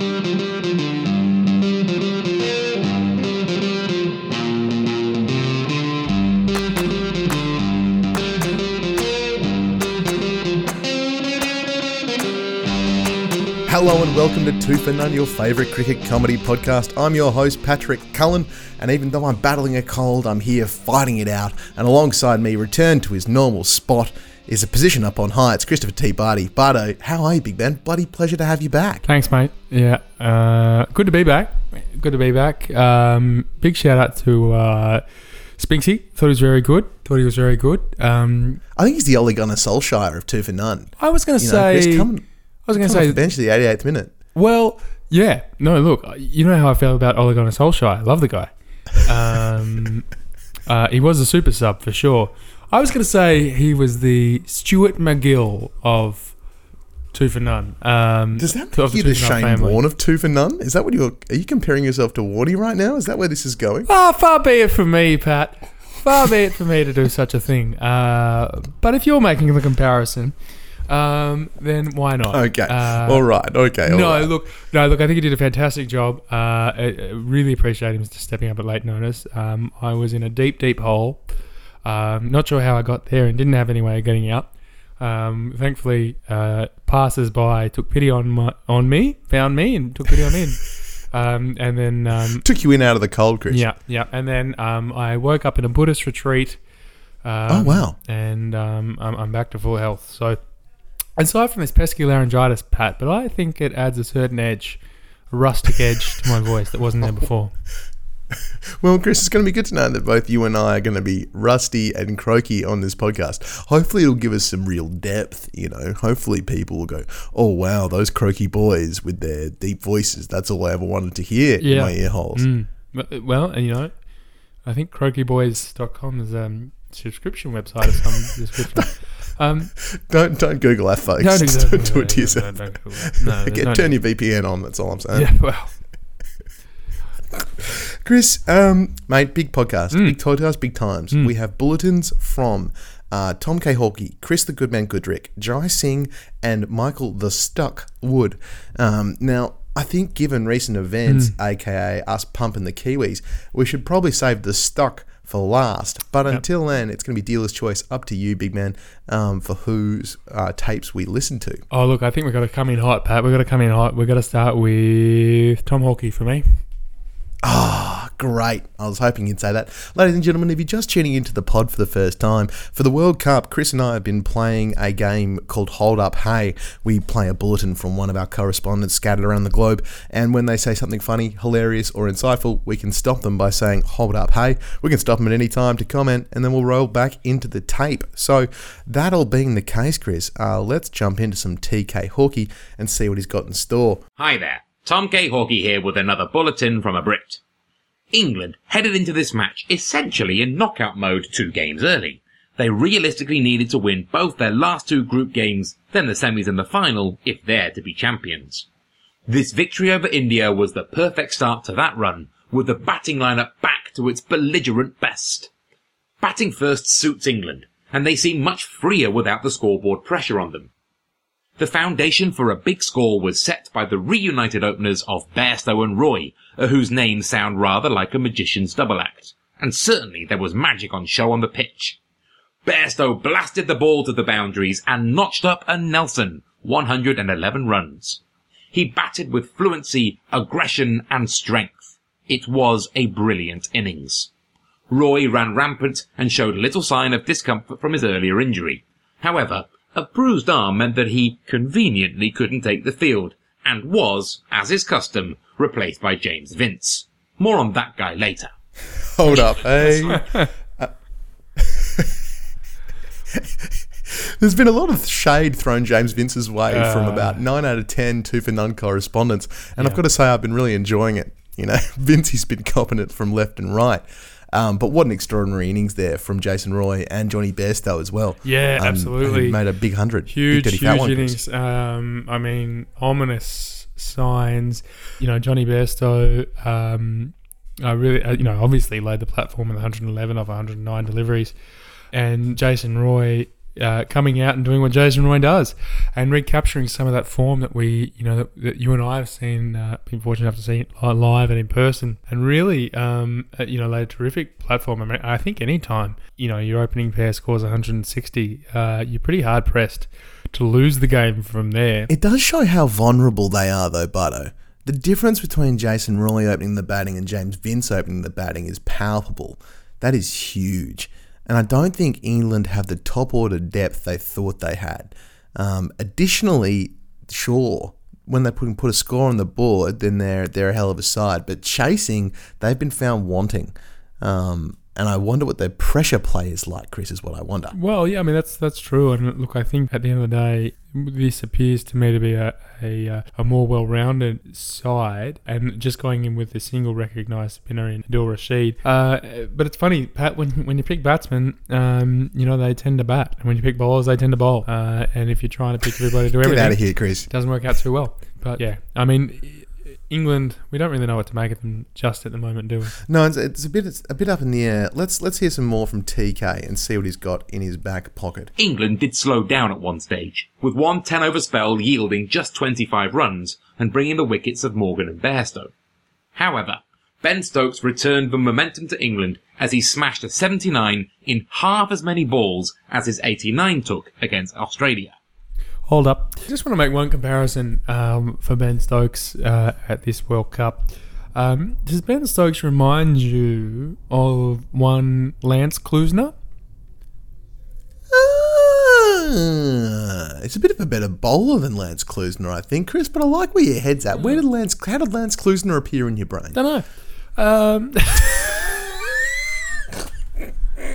Hello and welcome to Two for None, your favourite cricket comedy podcast. I'm your host, Patrick Cullen, and even though I'm battling a cold, I'm here fighting it out. And alongside me, returned to his normal spot, is a position up on high. It's Christopher T. Barty. Bardo, how are you, big man? Bloody pleasure to have you back. Thanks, mate. Yeah, uh, good to be back. Good to be back. Um, big shout out to uh, Spinksy. Thought he was very good. Thought he was very good. Um, I think he's the Ole Gunnar Solskjaer of Two for None. I was going to say. Coming, I was going to say. the bench the 88th minute. Well, yeah. No, look. You know how I feel about Ole Gunnar Solskjaer. I love the guy. Um, uh, he was a super sub for sure. I was going to say he was the Stuart MacGill of Two for None. Um, Does that make you the for None Shane family. Warne of Two for None? Is that what you're? Are you comparing yourself to Warney right now? Is that where this is going? Ah, far be it from me, Pat. Far be it from me to do such a thing. Uh, but if you're making the comparison, um, then why not? Okay. Uh, all right. Okay. all no, right. look, no, look. I think he did a fantastic job. Uh, I, I really appreciate him stepping up at late notice. Um, I was in a deep, deep hole. Um, not sure how I got there and didn't have any way of getting out. Um, thankfully, uh, passers-by took pity on my, on me, found me, and took pity on me. And, um, and then um, Took you in out of the cold, Chris. yeah, yeah. And then um, I woke up in a Buddhist retreat. Um, Oh, wow. And um, I'm, I'm back to full health. So, aside from this pesky laryngitis, Pat, but I think it adds a certain edge, a rustic edge to my voice that wasn't there before. Well, Chris, it's going to be good to know that both you and I are going to be rusty and croaky on this podcast. Hopefully, it'll give us some real depth. You know, hopefully, people will go, "Oh wow, those croaky boys with their deep voices. That's all I ever wanted to hear in my ear holes." Mm. Well, and you know, I think croakyboys.com is a um, subscription website of some description. Um, Don't don't Google that, folks. don't, Don't, do it to yourself. No. No, Get, turn your VPN on. That's all I'm saying. Yeah, well, Chris, um, mate, big podcast, Mm. big podcast, big times. We have bulletins from uh, Tom K. Hawkey, Chris the Goodman Goodrick, Jai Singh, and Michael the Stuck Wood. Um, now, I think given recent events, aka us pumping the Kiwis, we should probably save the Stuck for last. But until then, it's going to be dealer's choice, up to you, big man, um, for whose uh, tapes we listen to. Oh, look, I think we've got to come in hot, Pat. We've got to come in hot. We've got to start with Tom Hawkey for me. Ah, great. I was hoping you'd say that. Ladies and gentlemen, if you're just tuning into the pod for the first time, for the World Cup, Chris and I have been playing a game called Hold Up Hey. We play a bulletin from one of our correspondents scattered around the globe, and when they say something funny, hilarious, or insightful, we can stop them by saying Hold Up Hey. We can stop them at any time to comment, and then we'll roll back into the tape. So, that all being the case, Chris, uh, let's jump into some TK Hawkey and see what he's got in store. Hi there, Tom K. Hawkey here with another bulletin from a Brit. England headed into this match essentially in knockout mode two games early. They realistically needed to win both their last two group games, then the semis and the final, if they're to be champions. This victory over India was the perfect start to that run, with the batting lineup back to its belligerent best. Batting first suits England, and they seem much freer without the scoreboard pressure on them. The foundation for a big score was set by the reunited openers of Bairstow and Roy, uh, whose names sound rather like a magician's double act. And certainly there was magic on show on the pitch. Bairstow blasted the ball to the boundaries and notched up a Nelson, 111 runs. He batted with fluency, aggression and strength. It was a brilliant innings. Roy ran rampant and showed little sign of discomfort from his earlier injury. However, a bruised arm meant that he conveniently couldn't take the field and was, as is custom, replaced by James Vince. More on that guy later. Hold up, hey. Uh, There's been a lot of shade thrown James Vince's way from Uh. about nine out of ten two for none correspondence, and I've got to say I've been really enjoying it. You know, Vincey's been copping it from left and right. Um, but what an extraordinary innings there from Jason Roy and Jonny Bairstow as well. Yeah, Um, absolutely. made a big hundred. Huge, fat huge one, innings. Um, I mean, ominous signs. You know, Jonny Bairstow. Um, I really, uh, you know, obviously laid the platform in 111 of 109 deliveries, and Jason Roy uh, coming out and doing what Jason Roy does, and recapturing some of that form that we, you know, that, that you and I have seen, uh, been fortunate enough to see live and in person, and really, um, uh, you know, laid a terrific platform. I mean, I think anytime, you know, your opening pair scores 160, uh, you're pretty hard pressed to lose the game from there. It does show how vulnerable they are, though, Butto. The difference between Jason Roy opening the batting and James Vince opening the batting is palpable. That is huge. And I don't think England have the top order depth they thought they had. Um, additionally, sure, when they put, put a score on the board, then they're, they're a hell of a side. But chasing, they've been found wanting. Um, and I wonder what their pressure play is like, Chris, is what I wonder. Well, yeah, I mean, that's that's true. And look, I think at the end of the day, this appears to me to be a, a, uh, a more well rounded side and just going in with a single recognised spinner in Adil Rashid. Uh, but it's funny, Pat, when, when you pick batsmen, um, you know, they tend to bat. And when you pick bowlers, they tend to bowl. Uh, and if you're trying to pick everybody to do everything, Get out of here, Chris. it doesn't work out too well. But yeah, I mean, England, we don't really know what to make of them just at the moment, do we? No, it's, it's a bit it's a bit up in the air. Let's let's hear some more from TK and see what he's got in his back pocket. England did slow down at one stage, with one 10 over spell yielding just 25 runs and bringing the wickets of Morgan and Bairstow. However, Ben Stokes returned the momentum to England as he smashed a 79 in half as many balls as his 89 took against Australia. Hold up. I just want to make one comparison um, for Ben Stokes uh, at this World Cup. Um, does Ben Stokes remind you of one Lance Klusener? Uh, it's a bit of a better bowler than Lance Klusener, I think, Chris. But I like where your head's at. Where did Lance? How did Lance Klusener appear in your brain? Don't know. Um,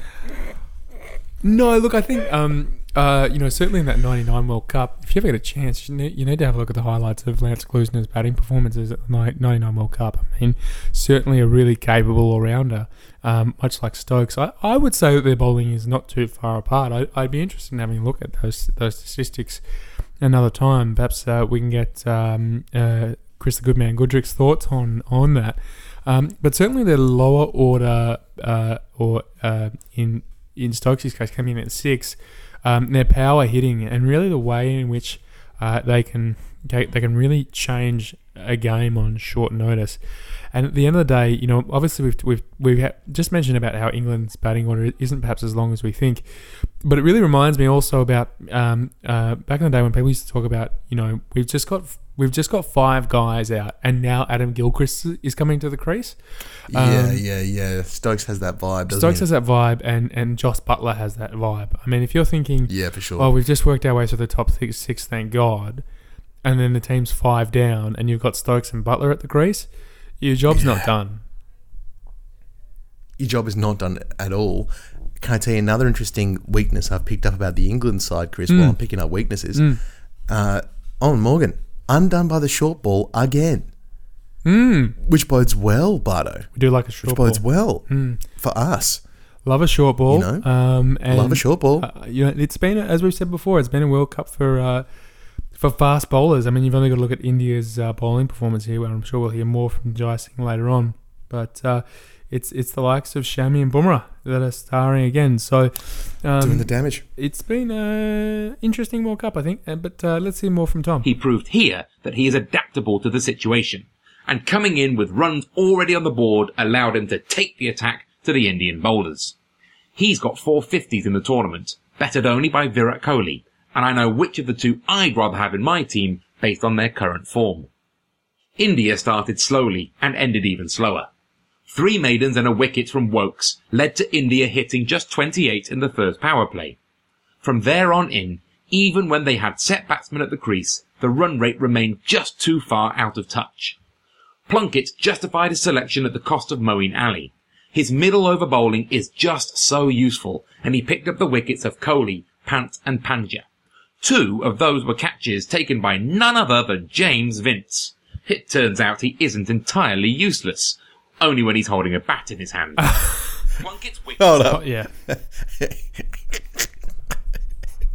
no, look, I think um, uh, you know, certainly in that 99 World Cup, if you ever get a chance, you need, you need to have a look at the highlights of Lance Klusener's batting performances at the 99 World Cup. I mean, certainly a really capable all-rounder, um, much like Stokes. I, I would say that their bowling is not too far apart. I, I'd be interested in having a look at those those statistics another time. Perhaps uh, we can get um, uh, Chris the Goodman Goodrick's thoughts on, on that. Um, but certainly the lower order, uh, or uh, in, in Stokes' case, coming in at six – um, their power hitting and really the way in which uh, they can they, can really change a game on short notice. And at the end of the day, you know, obviously we've we've we've just mentioned about how England's batting order isn't perhaps as long as we think, but it really reminds me also about um, uh, back in the day when people used to talk about, you know, we've just got we've just got five guys out, and now Adam Gilchrist is coming to the crease. yeah, um, yeah, yeah. Stokes has that vibe. Stokes he? has that vibe, and and Jos Buttler has that vibe. I mean, if you're thinking, yeah, for sure. Oh, we've just worked our way to the top six, six thank God, and then the team's five down, and you've got Stokes and Buttler at the crease your job's yeah. not done. Your job is not done at all. Can I tell you another interesting weakness I've picked up about the England side, Chris, mm. while I'm picking up weaknesses? Mm. Uh, Eoin Morgan, undone by the short ball again. Mm. Which bodes well, Bardo. We do like a short ball. which ball. bodes well mm. for us. Love a short ball. You know, um, and, love a short ball. Uh, you know, it's been as we've said before. It's been a World Cup for uh, for fast bowlers, I mean, you've only got to look at India's uh, bowling performance here. I'm sure we'll hear more from Jai Singh later on. But uh, it's it's the likes of Shami and Bumrah that are starring again. So um, doing the damage. It's been an interesting World Cup, I think. Uh, but uh, let's hear more from Tom. He proved here that he is adaptable to the situation, and coming in with runs already on the board allowed him to take the attack to the Indian bowlers. He's got 450s in the tournament, bettered only by Virat Kohli, and I know which of the two I'd rather have in my team based on their current form. India started slowly and ended even slower. Three maidens and a wicket from Woakes led to India hitting just 28 in the first power play. From there on in, even when they had set batsmen at the crease, the run rate remained just too far out of touch. Plunkett justified his selection at the cost of Moeen Ali. His middle over bowling is just so useful, and he picked up the wickets of Kohli, Pant and Pandya. Two of those were catches taken by none other than James Vince. It turns out he isn't entirely useless, only when he's holding a bat in his hand. One gets Hold up. Oh, yeah.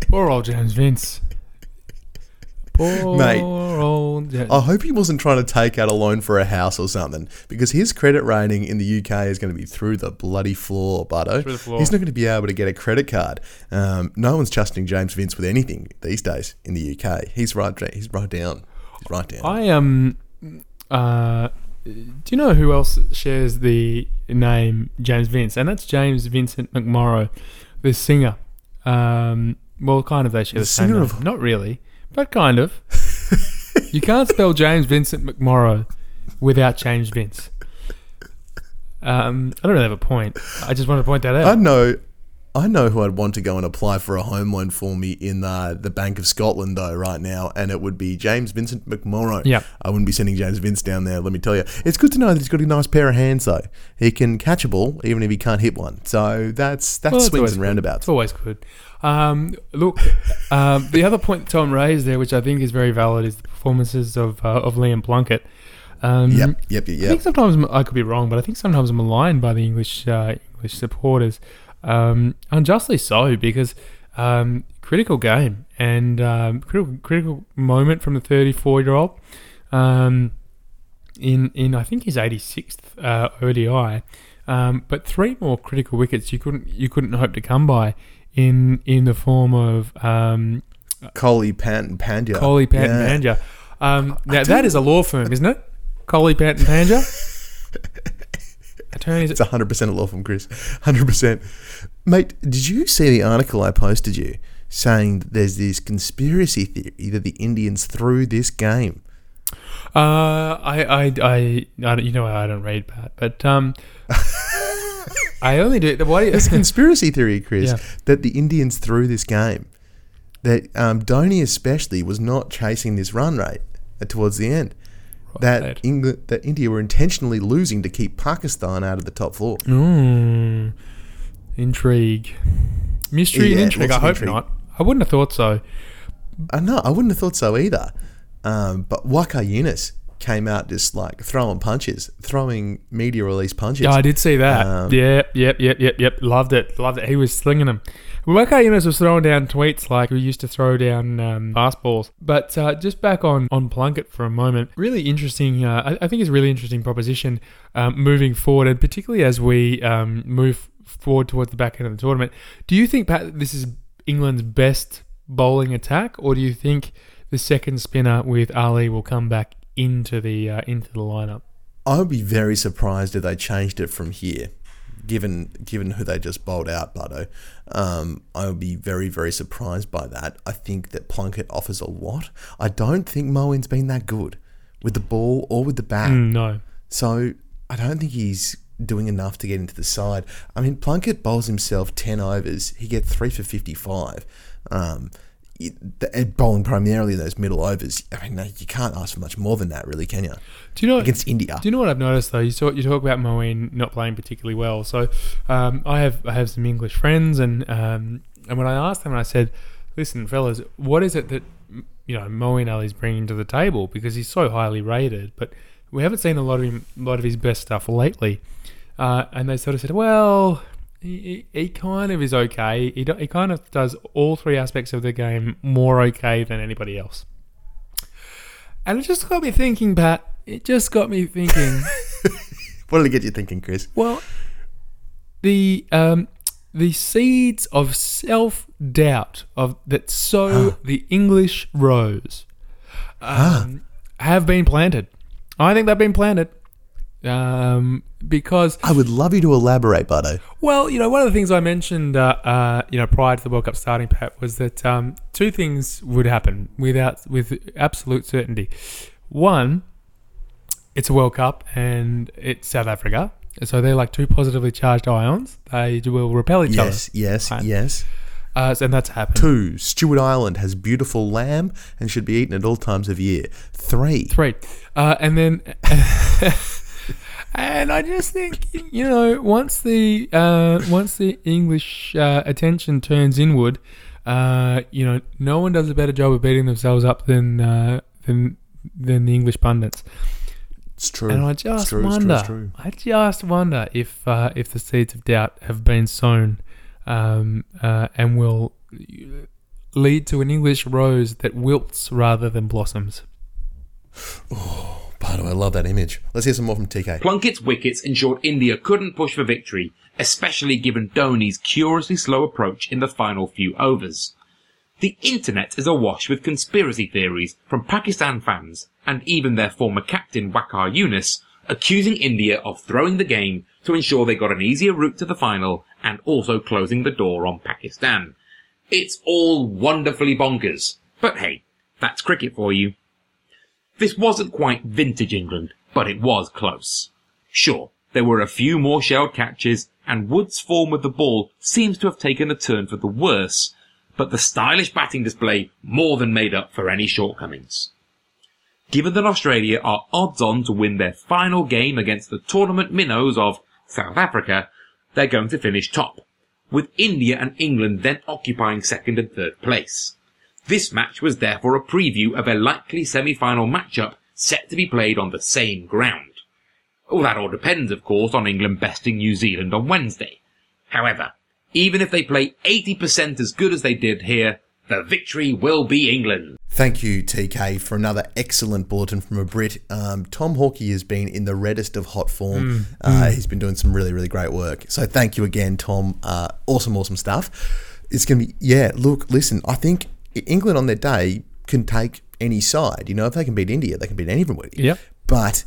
Poor old James Vince. Poor Mate. old James. I hope he wasn't trying to take out a loan for a house or something because his credit rating in the UK is going to be through the bloody floor, Butto. Through the floor. He's not going to be able to get a credit card. Um, no one's trusting James Vince with anything these days in the UK. He's right. He's right down. He's right down. I um, uh, do you know who else shares the name James Vince? And that's James Vincent McMorrow, the singer. Um, well, kind of they share The the, same singer name. of- Not really, but kind of. you can't spell James Vincent McMorrow without James Vince. Um, I don't really have a point. I just want to point that out. I know. I know who I'd want to go and apply for a home loan for me in the, the Bank of Scotland, though, right now, and it would be James Vincent McMorrow. Yeah. I wouldn't be sending James Vince down there, let me tell you. It's good to know that he's got a nice pair of hands, though. He can catch a ball, even if he can't hit one. So that's that's Well, swings and good. roundabouts. It's always good. Um, look, um, the other point Tom raised there, which I think is very valid, is the performances of uh, of Liam Plunkett. Um, Yep, yep, yep, I think sometimes I could be wrong, but I think sometimes I'm maligned by the English uh, English supporters, um, unjustly so, because um, critical game and um, critical critical moment from the 34 year old. Um, in in I think his 86th uh, ODI, um, but three more critical wickets you couldn't you couldn't hope to come by in in the form of um, Kohli, Pant, and Pandya. Kohli Pant Yeah. and Panja. Um, now that is a law firm, isn't it? Kohli Pant and Panja. Attorneys. It's 100% a law firm, Chris. 100%. Mate, did you see the article I posted you saying that there's this conspiracy theory that the Indians threw this game? Uh, I, I, I, I don't, you know, I don't read Pat, but um, I only do. Why? There's a conspiracy theory, Chris, Yeah. that the Indians threw this game. That um, Dhoni especially was not chasing this run rate towards the end. That Right. England, that India were intentionally losing to keep Pakistan out of the top four. Mm, intrigue, mystery, and intrigue. I hope intrigue. not. I wouldn't have thought so. I know, I wouldn't have thought so either. Um, but Waqar Younis came out just like throwing punches, throwing media release punches. Yeah, I did see that. Um, yep, yep, yep, yep, yep. Loved it. Loved it. He was slinging them. Waqar Younis was throwing down tweets like we used to throw down um, fastballs. But uh, just back on, on Plunkett for a moment, really interesting. Uh, I, I think it's a really interesting proposition um, moving forward, and particularly as we um, move forward towards the back end of the tournament. Do you think, Pat, this is England's best bowling attack, or do you think the second spinner with Ali will come back into the uh, into the lineup? I would be very surprised if they changed it from here, given given who they just bowled out, Butto. Um, I would be very very surprised by that. I think that Plunkett offers a lot. I don't think Moeen's been that good with the ball or with the bat. Mm, no. So I don't think he's doing enough to get into the side. I mean, Plunkett bowls himself 10 overs. He gets three for 55. Um, it- the- and bowling primarily in those middle overs. I mean, you can't ask for much more than that, really, can you? Do you know Against India. Do you know what I've noticed though? You talk, you talk about Moeen not playing particularly well. So um, I have I have some English friends, and um, and when I asked them, I said, "Listen, fellas, what is it that you know Moeen Ali's bringing to the table? Because he's so highly rated, but we haven't seen a lot of him, a lot of his best stuff lately." Uh, and they sort of said, "Well." He, he kind of is okay. He, do, he kind of does all three aspects of the game more okay than anybody else. And it just got me thinking, Pat. It just got me thinking. What did it get you thinking, Chris? well, the um, the seeds of self doubt of that sow the English rose um, have been planted. I think they've been planted um, because I would love you to elaborate, Butto. well, you know, one of the things I mentioned, uh, uh, you know, prior to the World Cup starting, Pat, was that um, two things would happen without with absolute certainty. One, it's a World Cup and it's South Africa, so they're like two positively charged ions. They will repel each other. Yes, yes, Right. yes. other, uh, and that's happened. Two, Stewart Island has beautiful lamb and should be eaten at all times of year. Three, Three, uh, and then. And I just think, you know, once the uh, once the English uh, attention turns inward, uh, you know, no one does a better job of beating themselves up than uh, than than the English pundits. it's true. And I just true, it's true, wonder, it's true. I just wonder if uh, if the seeds of doubt have been sown, um, uh, and will. lead to an English rose that wilts rather than blossoms? Bardo, I love that image. Let's hear some more from TK. Plunkett's wickets ensured India couldn't push for victory, especially given Dhoni's curiously slow approach in the final few overs. The internet is awash with conspiracy theories from Pakistan fans and even their former captain Waqar Younis accusing India of throwing the game to ensure they got an easier route to the final and also closing the door on Pakistan. It's all wonderfully bonkers. But hey, that's cricket for you. This wasn't quite vintage England, but it was close. Sure, there were a few more shelled catches, and Wood's form with the ball seems to have taken a turn for the worse, but the stylish batting display more than made up for any shortcomings. Given that Australia are odds on to win their final game against the tournament minnows of South Africa, they're going to finish top, with India and England then occupying second and third place. This match was therefore a preview of a likely semi-final matchup set to be played on the same ground. Well, that all depends, of course, on England besting New Zealand on Wednesday. However, even if they play 80% as good as they did here, the victory will be England. Thank you, TK, for another excellent bulletin from a Brit. Um, Tom Hawkey has been in the reddest of hot form. uh, He's been doing some really, really great work. So thank you again, Tom. Uh, awesome, awesome stuff. It's going to be, yeah, look, listen, I think England on their day can take any side. You know, if they can beat India, they can beat anybody. Yep. But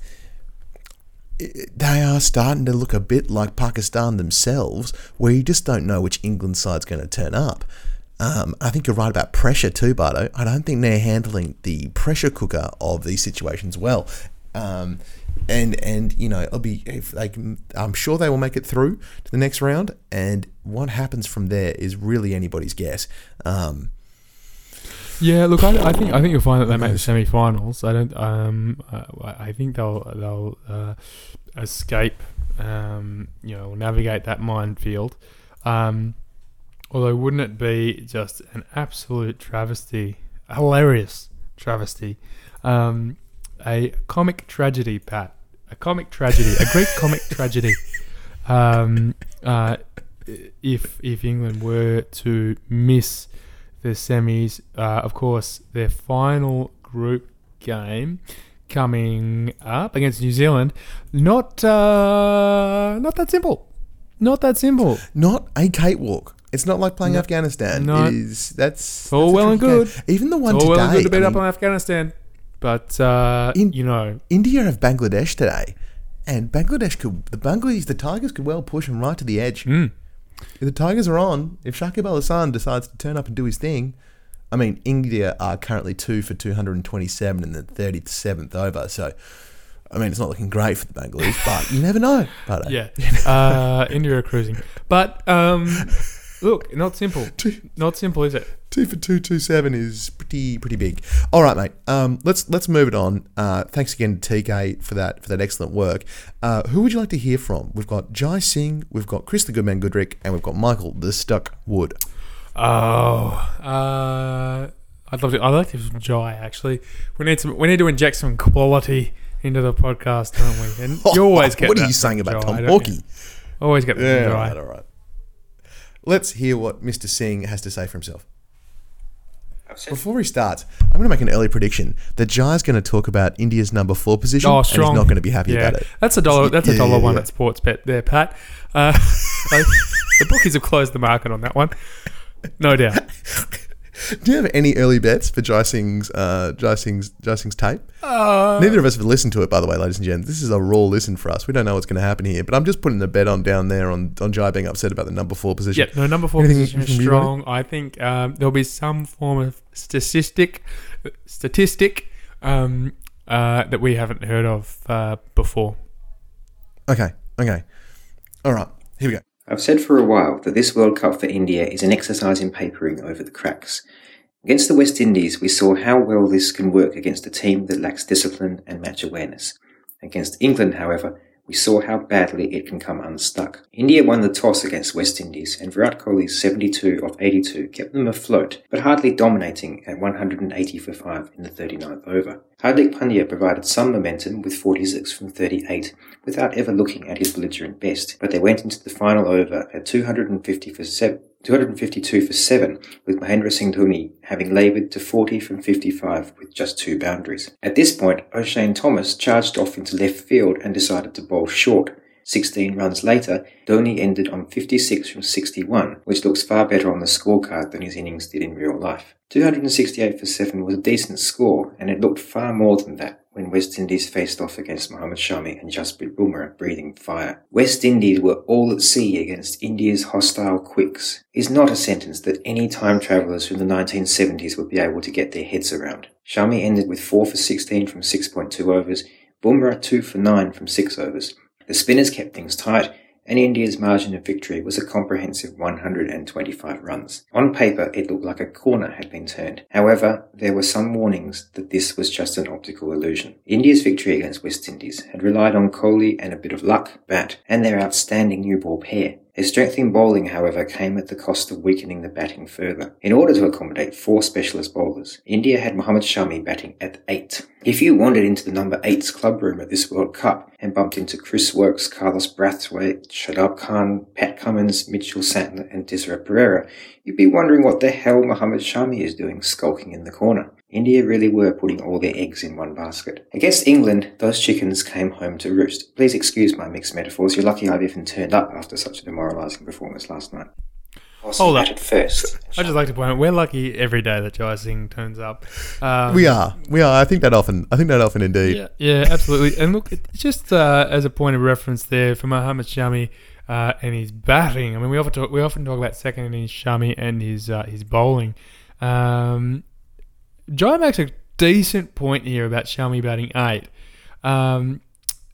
they are starting to look a bit like Pakistan themselves, where you just don't know which England side's going to turn up. Um, I think you're right about pressure too, Bardo. I don't think they're handling the pressure cooker of these situations well. Um, and and you know it'll be if they can, I'm sure they will make it through to the next round. And what happens from there is really anybody's guess. Um, Yeah, look, I, I think I think you'll find that they make the semi-finals. I don't. Um, uh, I think they'll they'll uh, escape. Um, you know, navigate that minefield. Um, although, wouldn't it be just an absolute travesty, a hilarious travesty, um, a comic tragedy, Pat, a comic tragedy, a Greek comic tragedy. Um, uh, if if England were to miss the semis. Uh, of course, their final group game coming up against New Zealand. Not uh, not that simple. Not that simple. not a cakewalk. It's not like playing No. Afghanistan. No. It is that's all that's well and good. game. Even the one It's all today. well and good to beat I up mean, on Afghanistan, but uh, In- you know, India have Bangladesh today, and Bangladesh could the Bangladesh the Tigers could well push them right to the edge. mm, If the Tigers are on, if Shakib Al Hasan decides to turn up and do his thing, I mean, India are currently two for 227 in the 37th over. So, I mean, it's not looking great for the Bengalese, but you never know. But, uh, yeah, uh, India are cruising. But um, look, not simple. Not simple, is it? Two for two two seven is pretty pretty big. All right, mate. Um, let's let's move it on. Uh, thanks again to TK for that for that excellent work. Uh, who would you like to hear from? We've got Jai Singh, we've got Chris the Goodman Goodrick, and we've got Michael the Stuck Wood. Oh, uh, I'd love to. I'd like to have some Jai. Actually, we need some. We need to inject some quality into the podcast, don't we? And you always get. what are you from saying about Jai, Tom you? Always get Yeah, from all right, all right. Let's hear what Mr. Singh has to say for himself. Before he starts, I'm going to make an early prediction that Jai's going to talk about India's number four position, Oh, and he's not going to be happy yeah, about it. that's a dollar. That's a dollar yeah, one yeah. at Sports Bet there, Pat. Uh, like, the bookies have closed the market on that one, no doubt. Do you have any early bets for Jai Singh's, uh, Jai Singh's, Jai Singh's tape? Uh, Neither of us have listened to it, by the way, ladies and gents. This is a raw listen for us. We don't know what's going to happen here, but I'm just putting a bet on down there on, on Jai being upset about the number four position. Yeah, no, number four Anything position is from you, strong. I think um, there'll be some form of statistic, statistic um, uh, that we haven't heard of uh, before. Okay, okay. All right, here we go. I've said for a while that this World Cup for India is an exercise in papering over the cracks. Against the West Indies, we saw how well this can work against a team that lacks discipline and match awareness. Against England, however, we saw how badly it can come unstuck. India won the toss against West Indies, and Virat Kohli's 72 of 82 kept them afloat, but hardly dominating at 180 for 5 in the 39th over. Hardik Pandya provided some momentum with 46 from 38 without ever looking at his belligerent best, but they went into the final over at 250 for 7, 252 for 7, with Mahendra Singh Dhoni having laboured to 40 from 55 with just two boundaries. At this point, Oshane Thomas charged off into left field and decided to bowl short. 16 runs later, Dhoni ended on 56 from 61, which looks far better on the scorecard than his innings did in real life. 268 for 7 was a decent score, and it looked far more than that when West Indies faced off against Mohammad Shami and Jasprit Bumrah breathing fire. West Indies were all at sea against India's hostile quicks is not a sentence that any time travellers from the 1970s would be able to get their heads around. Shami ended with 4 for 16 from 6.2 overs, Bumrah 2 for 9 from 6 overs. The spinners kept things tight, and India's margin of victory was a comprehensive 125 runs. On paper, it looked like a corner had been turned. However, there were some warnings that this was just an optical illusion. India's victory against West Indies had relied on Kohli and a bit of luck, bat, and their outstanding new ball pair. Their strength in bowling, however, came at the cost of weakening the batting further. In order to accommodate four specialist bowlers, India had Mohammad Shami batting at eight. If you wandered into the number eight's club room at this World Cup and bumped into Chris Woakes, Carlos Brathwaite, Shadab Khan, Pat Cummins, Mitchell Santner, and Thisara Perera, you'd be wondering what the hell Mohammad Shami is doing skulking in the corner. India really were putting all their eggs in one basket. Against England, those chickens came home to roost. Please excuse my mixed metaphors. You're lucky I've even turned up after such a demoralising performance last night. Awesome Hold up. batted first. I just like to point out we're lucky every day that Jai Singh turns up. Um, We are. We are. I think that often. I think that often indeed. Yeah, yeah, absolutely. And look, just uh, as a point of reference there for Mohammad Shami uh, and his batting. I mean, we often talk, we often talk about second innings Shami and his uh, his bowling. Um, Jai makes a decent point here about Shami batting eight. Um,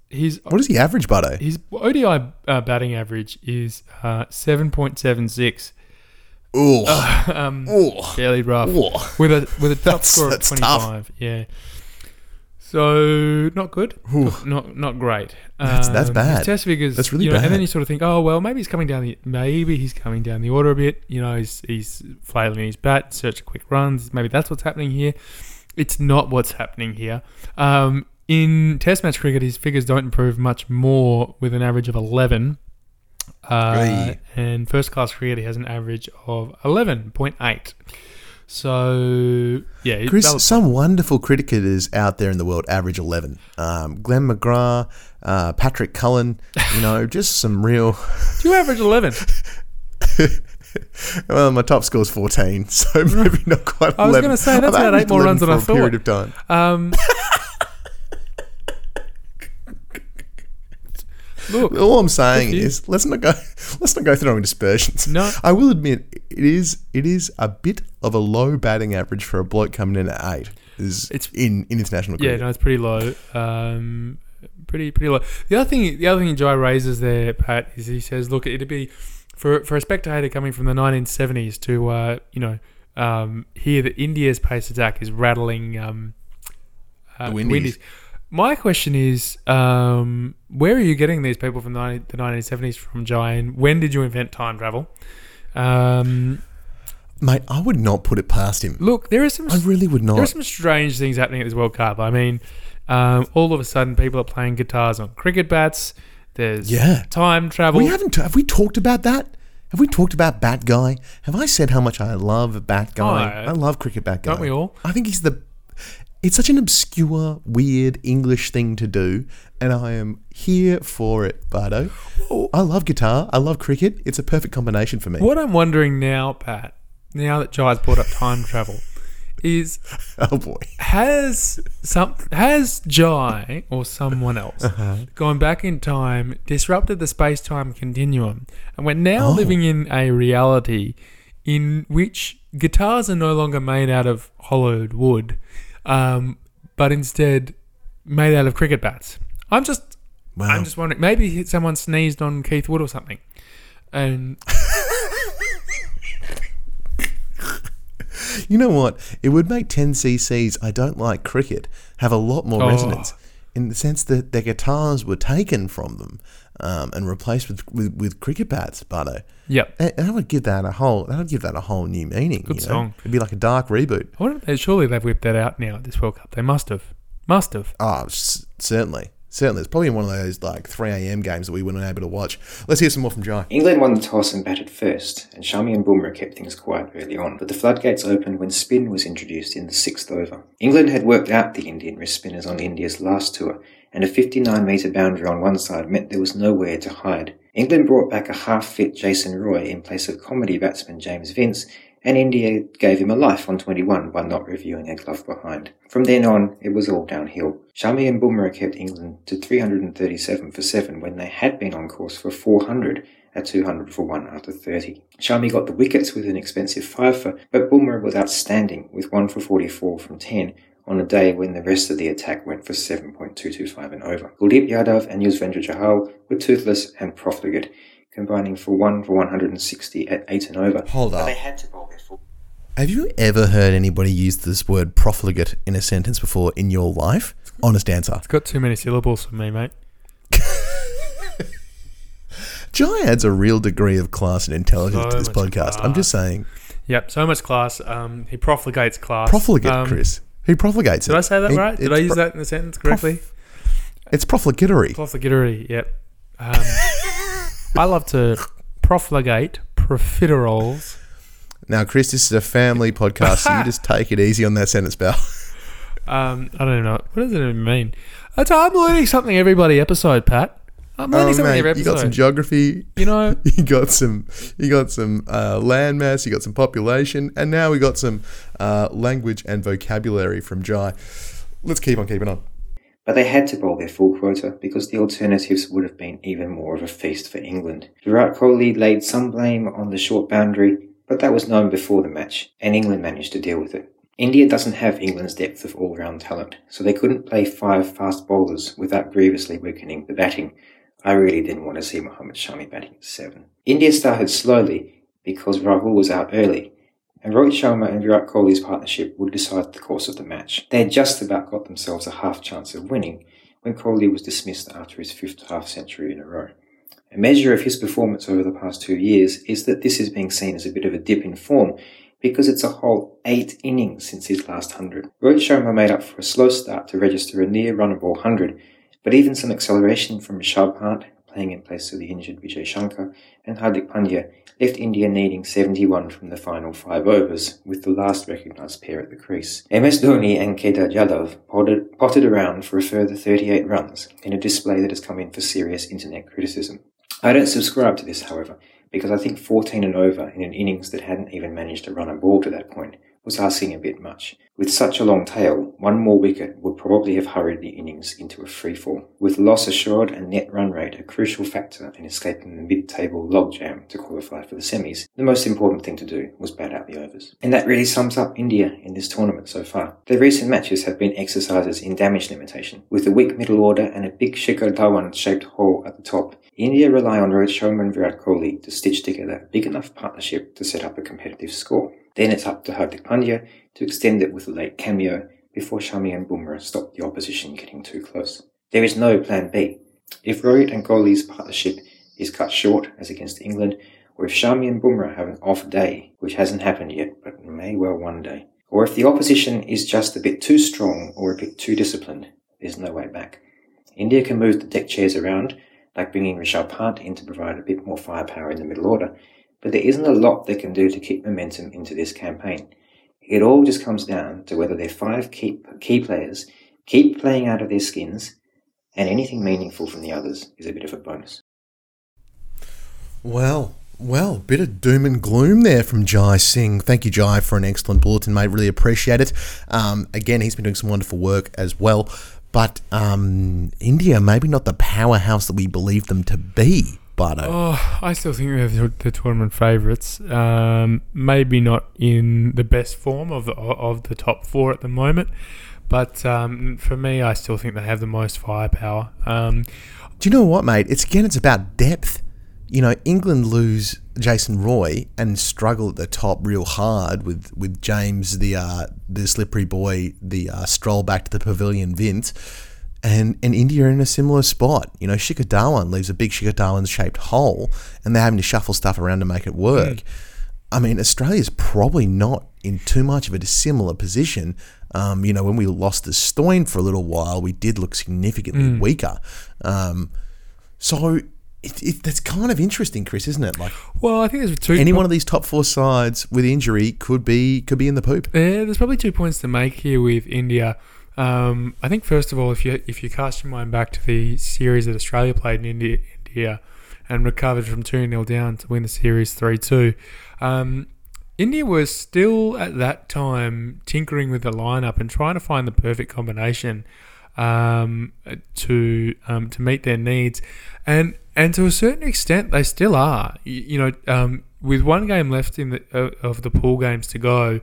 his What is the average, Buddo? his ODI uh, batting average is uh, seven point seven six. Ooh. Um, Ooh. fairly rough Ooh. with a with a top That's- score of twenty five. Yeah. So not good, Ooh. not not great. That's- that's Um, bad. Test figures. That's really you know, And then you sort of think, oh well, maybe he's coming down the maybe he's coming down the order a bit. You know, he's he's flailing his bat, search quick runs. Maybe that's what's happening here. It's not what's happening here. Um, in Test match cricket, his figures don't improve much more with an average of eleven. Uh, and first class cricket, he has an average of eleven point eight. So yeah, Chris, some wonderful cricketers out there in the world average 11. Um, Glenn McGrath, uh, Patrick Cullen, you know, just some real. do you average eleven? Well, my top score's 14, so maybe not quite 11. I was gonna say, that's about eight more 11 runs than I a period of time. Um, look, All I'm saying is let's not go let's not go throwing dispersions. No. I will admit it is it is a bit of a low batting average for a bloke coming in at eight. Is It's- in, in international yeah, cricket. no, it's pretty low. Um, pretty pretty low. The other thing, the other thing Jai raises there, Pat, is he says, look, it'd be for for a spectator coming from the 1970s to uh, you know um, hear that India's pace attack is rattling um, uh, The Windies. My question is, um, where are you getting these people from the, the 1970s from, Jai? And when did you invent time travel? Um, Mate, I would not put it past him. look, there is some I really would not. there are some strange things happening at this World Cup. I mean, um, all of a sudden, people are playing guitars on cricket bats. There's Yeah. time travel. We haven't have we talked about that? Have we talked about Bat Guy? Have I said how much I love Bat Guy? Oh, I love cricket Bat Guy. don't we all? I think he's the. It's such an obscure, weird English thing to do, and I am here for it, Bardo. I love guitar. I love cricket. It's a perfect combination for me. What I'm wondering now, Pat, now that Jai's brought up time travel, is Oh boy. has some has Jai or someone else Uh-huh. gone back in time, disrupted the space time continuum, and we're now Oh. living in a reality in which guitars are no longer made out of hollowed wood, um, but instead made out of cricket bats. I'm just Wow. I'm just wondering maybe someone sneezed on Keith Wood or something. And You know what? It would make 10cc's I don't like cricket have a lot more Oh. resonance in the sense that their guitars were taken from them um, and replaced with, with, with cricket bats, Bardo. yep. That that would give that a whole that would give that a whole new meaning. Good you know? song. It'd be like a dark reboot. I wonder if they, surely they've whipped that out now at this World Cup. They must have. Must have. Oh, s- certainly. Certainly. It's probably one of those like 3 a.m. games that we weren't able to watch. Let's hear some more from Jai. England won the toss and batted first, and Shami and Bumrah kept things quiet early on, but the floodgates opened when spin was introduced in the sixth over. England had worked out the Indian wrist spinners on India's last tour, and a 59 metre boundary on one side meant there was nowhere to hide. England brought back a half-fit Jason Roy in place of comedy batsman James Vince, and India gave him a life on 21 by not reviewing a glove behind. From then on, it was all downhill. Shami and Bumrah kept England to 337 for 7 when they had been on course for 400 at 200 for 1 after 30. Shami got the wickets with an expensive 5 for, but Bumrah was outstanding with 1 for 44 from 10 on a day when the rest of the attack went for 7.225 and over. Kuldeep Yadav and Yuzvendra Chahal were toothless and profligate, combining for 1 for 160 at 8 and over. Hold But up. they had to bowl their full Have you ever heard anybody use this word profligate in a sentence before in your life? Honest answer. It's got too many syllables for me, mate. Jai adds a real degree of class and intelligence So to this much podcast. I'm just saying. Yep, so much class. Um, he profligates class. Profligate, Um, Chris. He profligates Did it. I say that He- right? Did it's I use pro- that in the sentence correctly? It's profligatory. Profligatory, yep. Um, I love to profligate profiteroles. Now, Chris, this is a family podcast, so you just take it easy on that sentence, pal. Um, I don't know. What does it even mean? That's, I'm learning something everybody episode, Pat. I'm learning Oh, something mate, every you got some geography. You know, You got some. You got some uh, landmass. You got some population, and now we got some uh, language and vocabulary from Jai. Let's keep on keeping on. But they had to bowl their full quota because the alternatives would have been even more of a feast for England. Virat Kohli laid some blame on the short boundary, but that was known before the match, and England managed to deal with it. India doesn't have England's depth of all-round talent, so they couldn't play five fast bowlers without grievously weakening the batting. I really didn't want to see Mohammad Shami batting at seven. India started slowly because Rahul was out early, and Rohit Sharma and Virat Kohli's partnership would decide the course of the match. They had just about got themselves a half chance of winning when Kohli was dismissed after his fifth half century in a row. A measure of his performance over the past two years is that this is being seen as a bit of a dip in form because it's a whole eight innings since his last hundred. Rohit Sharma made up for a slow start to register a near runnable hundred, but even some acceleration from Rishabh Pant, playing in place of the injured Vijay Shankar, and Hardik Pandya left India needing 71 from the final five overs, with the last recognised pair at the crease. MS Dhoni and Kedar Jadhav potted, potted around for a further 38 runs in a display that has come in for serious internet criticism. I don't subscribe to this, however, because I think 14 and over in an innings that hadn't even managed to run a ball to that point was asking a bit much. With such a long tail, one more wicket would probably have hurried the innings into a freefall, with loss assured and net run rate a crucial factor in escaping the mid-table logjam to qualify for the semis. The most important thing to do was bat out the overs. And that really sums up India in this tournament so far. Their recent matches have been exercises in damage limitation, with a weak middle order and a big Shikhar Dhawan shaped hole at the top. India rely on Rohit Sharma and Virat Kohli to stitch together a big enough partnership to set up a competitive score. Then it's up to Hardik Pandya to extend it with a late cameo before Shami and Bumrah stop the opposition getting too close. There is no plan B. If Rohit and Kohli's partnership is cut short, as against England, or if Shami and Bumrah have an off day, which hasn't happened yet, but may well one day, or if the opposition is just a bit too strong or a bit too disciplined, there's no way back. India can move the deck chairs around, like bringing Rishabh Pant in to provide a bit more firepower in the middle order, but there isn't a lot they can do to keep momentum into this campaign. It all just comes down to whether their five key, key players keep playing out of their skins, and anything meaningful from the others is a bit of a bonus. Well, well, bit of doom and gloom there from Jai Singh. Thank you, Jai, for an excellent bulletin, mate. Really appreciate it. Um, again, he's been doing some wonderful work as well. But um, India, maybe not the powerhouse that we believe them to be, Bardo. Oh, I still think they're the, the tournament favourites. Um, maybe not in the best form of the, of the top four at the moment, but um, for me, I still think they have the most firepower. Um, Do you know what, mate? It's again, it's about depth. You know, England lose Jason Roy and struggle at the top real hard with with James, the uh, the slippery boy, the uh, stroll back to the pavilion, Vince, and and India are in a similar spot. You know, Shikhar Dhawan leaves a big Shikhar Dhawan shaped hole, and they're having to shuffle stuff around to make it work. I mean, Australia's probably not in too much of a dissimilar position. Um, you know, when we lost the Stoin for a little while, we did look significantly Mm. weaker. Um, so it, it, that's kind of interesting, Chris, isn't it? Like Well, I think there's two. any one of these top four sides with injury could be could be in the poop. Yeah, there's probably two points to make here with India. Um, I think first of all, if you if you cast your mind back to the series that Australia played in India, India and recovered from two 0 down to win the series three two, um, India was still at that time tinkering with the lineup and trying to find the perfect combination um, to um, to meet their needs, and and to a certain extent they still are. You, you know, um, with one game left in the uh, of the pool games to go,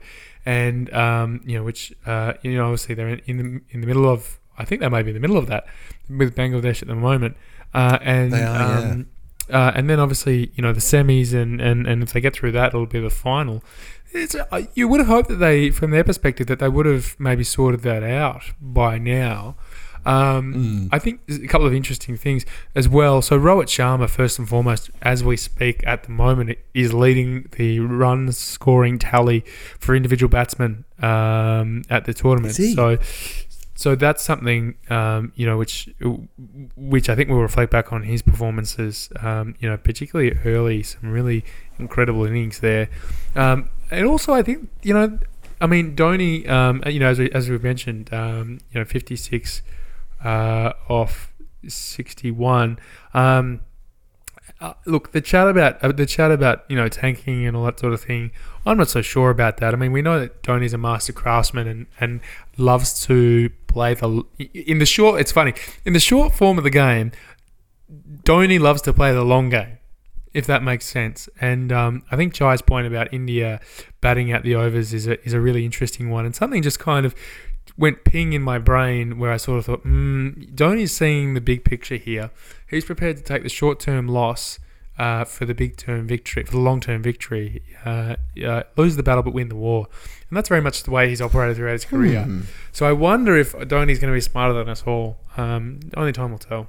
and um, you know which uh, you know obviously they're in, in the in the middle of I think they may be in the middle of that with Bangladesh at the moment, uh, and are, yeah. um, uh, and then obviously you know the semis and, and, and if they get through that it'll be the final. It's, uh, you would have hoped that they, from their perspective, that they would have maybe sorted that out by now. Um, I think a couple of interesting things as well. So Rohit Sharma, first and foremost, as we speak at the moment, is leading the run scoring tally for individual batsmen um, at the tournament. So, so that's something um, you know, which which I think we'll reflect back on his performances. Um, you know, particularly early, some really incredible innings there, um, and also I think you know, I mean, Dhoni, um, you know, as we, as we've mentioned, um, you know, fifty six uh, off sixty one. Um, uh, look, the chat about uh, the chat about you know tanking and all that sort of thing. I'm not so sure about that. I mean, we know that Dhoni's a master craftsman and, and loves to play the in the short. It's funny in the short form of the game. Dhoni loves to play the long game, if that makes sense. And um, I think Chai's point about India batting out the overs is a is a really interesting one, and something just kind of went ping in my brain where I sort of thought, mm, Dhoni's seeing the big picture here. He's prepared to take the short term loss uh, for the big term victory, for the long term victory. Uh, uh, lose the battle but win the war. And that's very much the way he's operated throughout his career. Hmm. So I wonder if Dhoni's going to be smarter than us all. Um, only time will tell.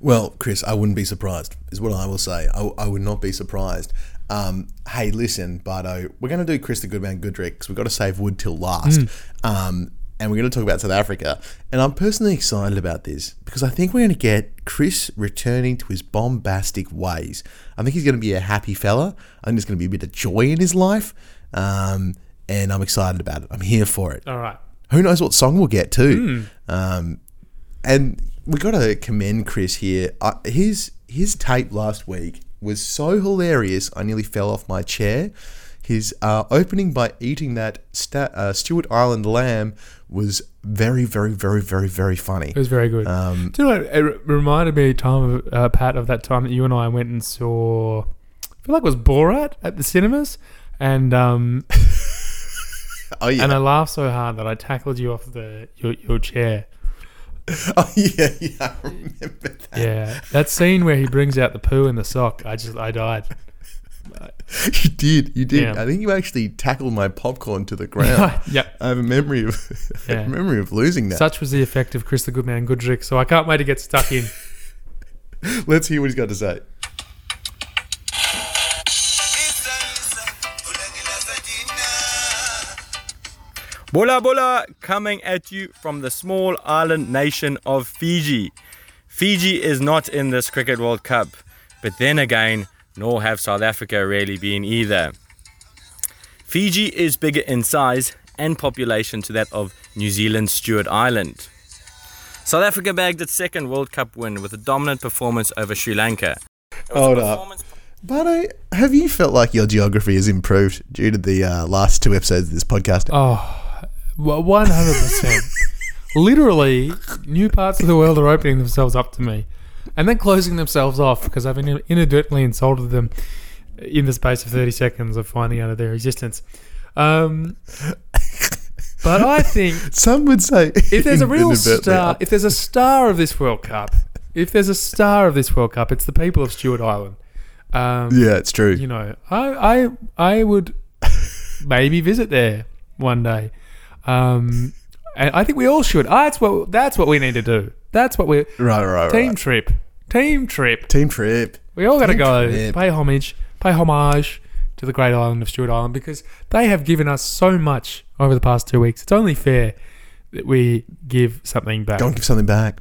Well, Chris, I wouldn't be surprised, is what I will say. I, I would not be surprised. Um, hey, listen, Bardo, we're going to do Chris the Goodman Goodrick because we've got to save wood till last. Um, and we're going to talk about South Africa. And I'm personally excited about this because I think we're going to get Chris returning to his bombastic ways. I think he's going to be a happy fella. I think there's going to be a bit of joy in his life. Um, and I'm excited about it. I'm here for it. All right. Who knows what song we'll get too? Um, and we've got to commend Chris here. Uh, his his tape last week was so hilarious. I nearly fell off my chair. His uh, opening by eating that sta- uh, Stewart Island lamb was very, very, very, very, very funny. It was very good. Um, Do you know? It re- reminded me, time of, uh, Pat, of that time that you and I went and saw, I feel like it was Borat at the cinemas. And um, oh yeah, and I laughed so hard that I tackled you off the your, your chair. oh yeah, yeah. I remember that. Yeah, that scene where he brings out the poo in the sock, I just I died. You did, you did. Yeah. I think you actually tackled my popcorn to the ground. yep. I have a memory of have a memory of losing that. Such was the effect of Chris the Goodman Goodrick. So I can't wait to get stuck in. Let's hear what he's got to say. Bola Bola coming at you from the small island nation of Fiji. Fiji is not in this Cricket World Cup, but then again, nor have South Africa really been either. Fiji is bigger in size and population to that of New Zealand's Stewart Island. South Africa bagged its second World Cup win with a dominant performance over Sri Lanka. It was a Hold up. performance- But uh, have you felt like your geography has improved due to the uh, last two episodes of this podcast? Oh, one hundred percent. Literally, new parts of the world are opening themselves up to me, and then closing themselves off because I've in- inadvertently insulted them in the space of thirty seconds of finding out of their existence. Um, but I think Some would say if there's a real star, if there's a star of this World Cup, if there's a star of this World Cup, it's the people of Stewart Island. Um, yeah, it's true. you know, I I I would maybe visit there one day. Um, and I think we all should. Ah, that's what that's what we need to do. That's what we right, right, right. team right. trip, team trip. Team trip. We all got to go trip. pay homage, pay homage to the great island of Stewart Island because they have given us so much over the past two weeks. It's only fair that we give something back. Don't give something back.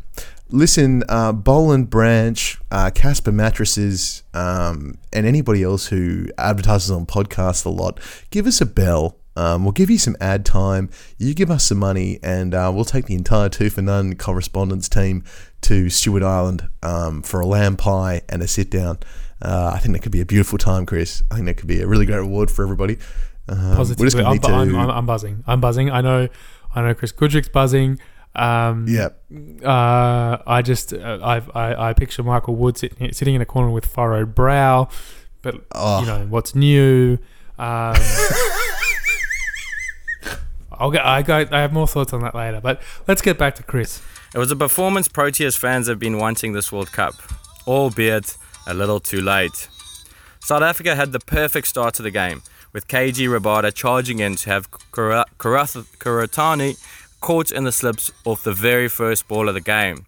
Listen, uh, Boland Branch, uh, Casper Mattresses, um, and anybody else who advertises on podcasts a lot, give us a bell. Um, we'll give you some ad time. You give us some money, and uh, we'll take the entire two for none correspondence team to Stewart Island um, for a lamb pie and a sit down. Uh, I think that could be a beautiful time, Chris. I think that could be a really great reward for everybody. Um, Positively, I'm, to, I'm, I'm, I'm buzzing. I'm buzzing. I know. I know. Chris Goodrick's buzzing. Um, yeah, Uh, I just uh, I've, I I picture Michael Wood sitting sitting in a corner with furrowed brow, but Oh. you know what's new. Um, I'll get I go I have more thoughts on that later, but let's get back to Chris. It was a performance Proteas fans have been wanting this World Cup, albeit a little too late. South Africa had the perfect start to the game, with KG Rabada charging in to have Kura- Kuratani caught in the slips off the very first ball of the game.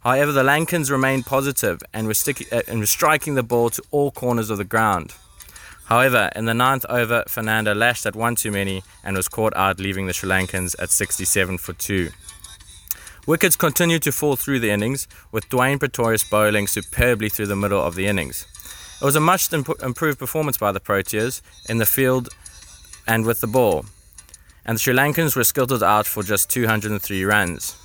However, the Lankans remained positive and were, stick- uh, and were striking the ball to all corners of the ground. However, in the ninth over, Fernando lashed at one too many and was caught out, leaving the Sri Lankans at 67 for 2. Wickets continued to fall through the innings, with Dwaine Pretorius bowling superbly through the middle of the innings. It was a much imp- improved performance by the Proteas in the field and with the ball, and the Sri Lankans were skittled out for just 203 runs.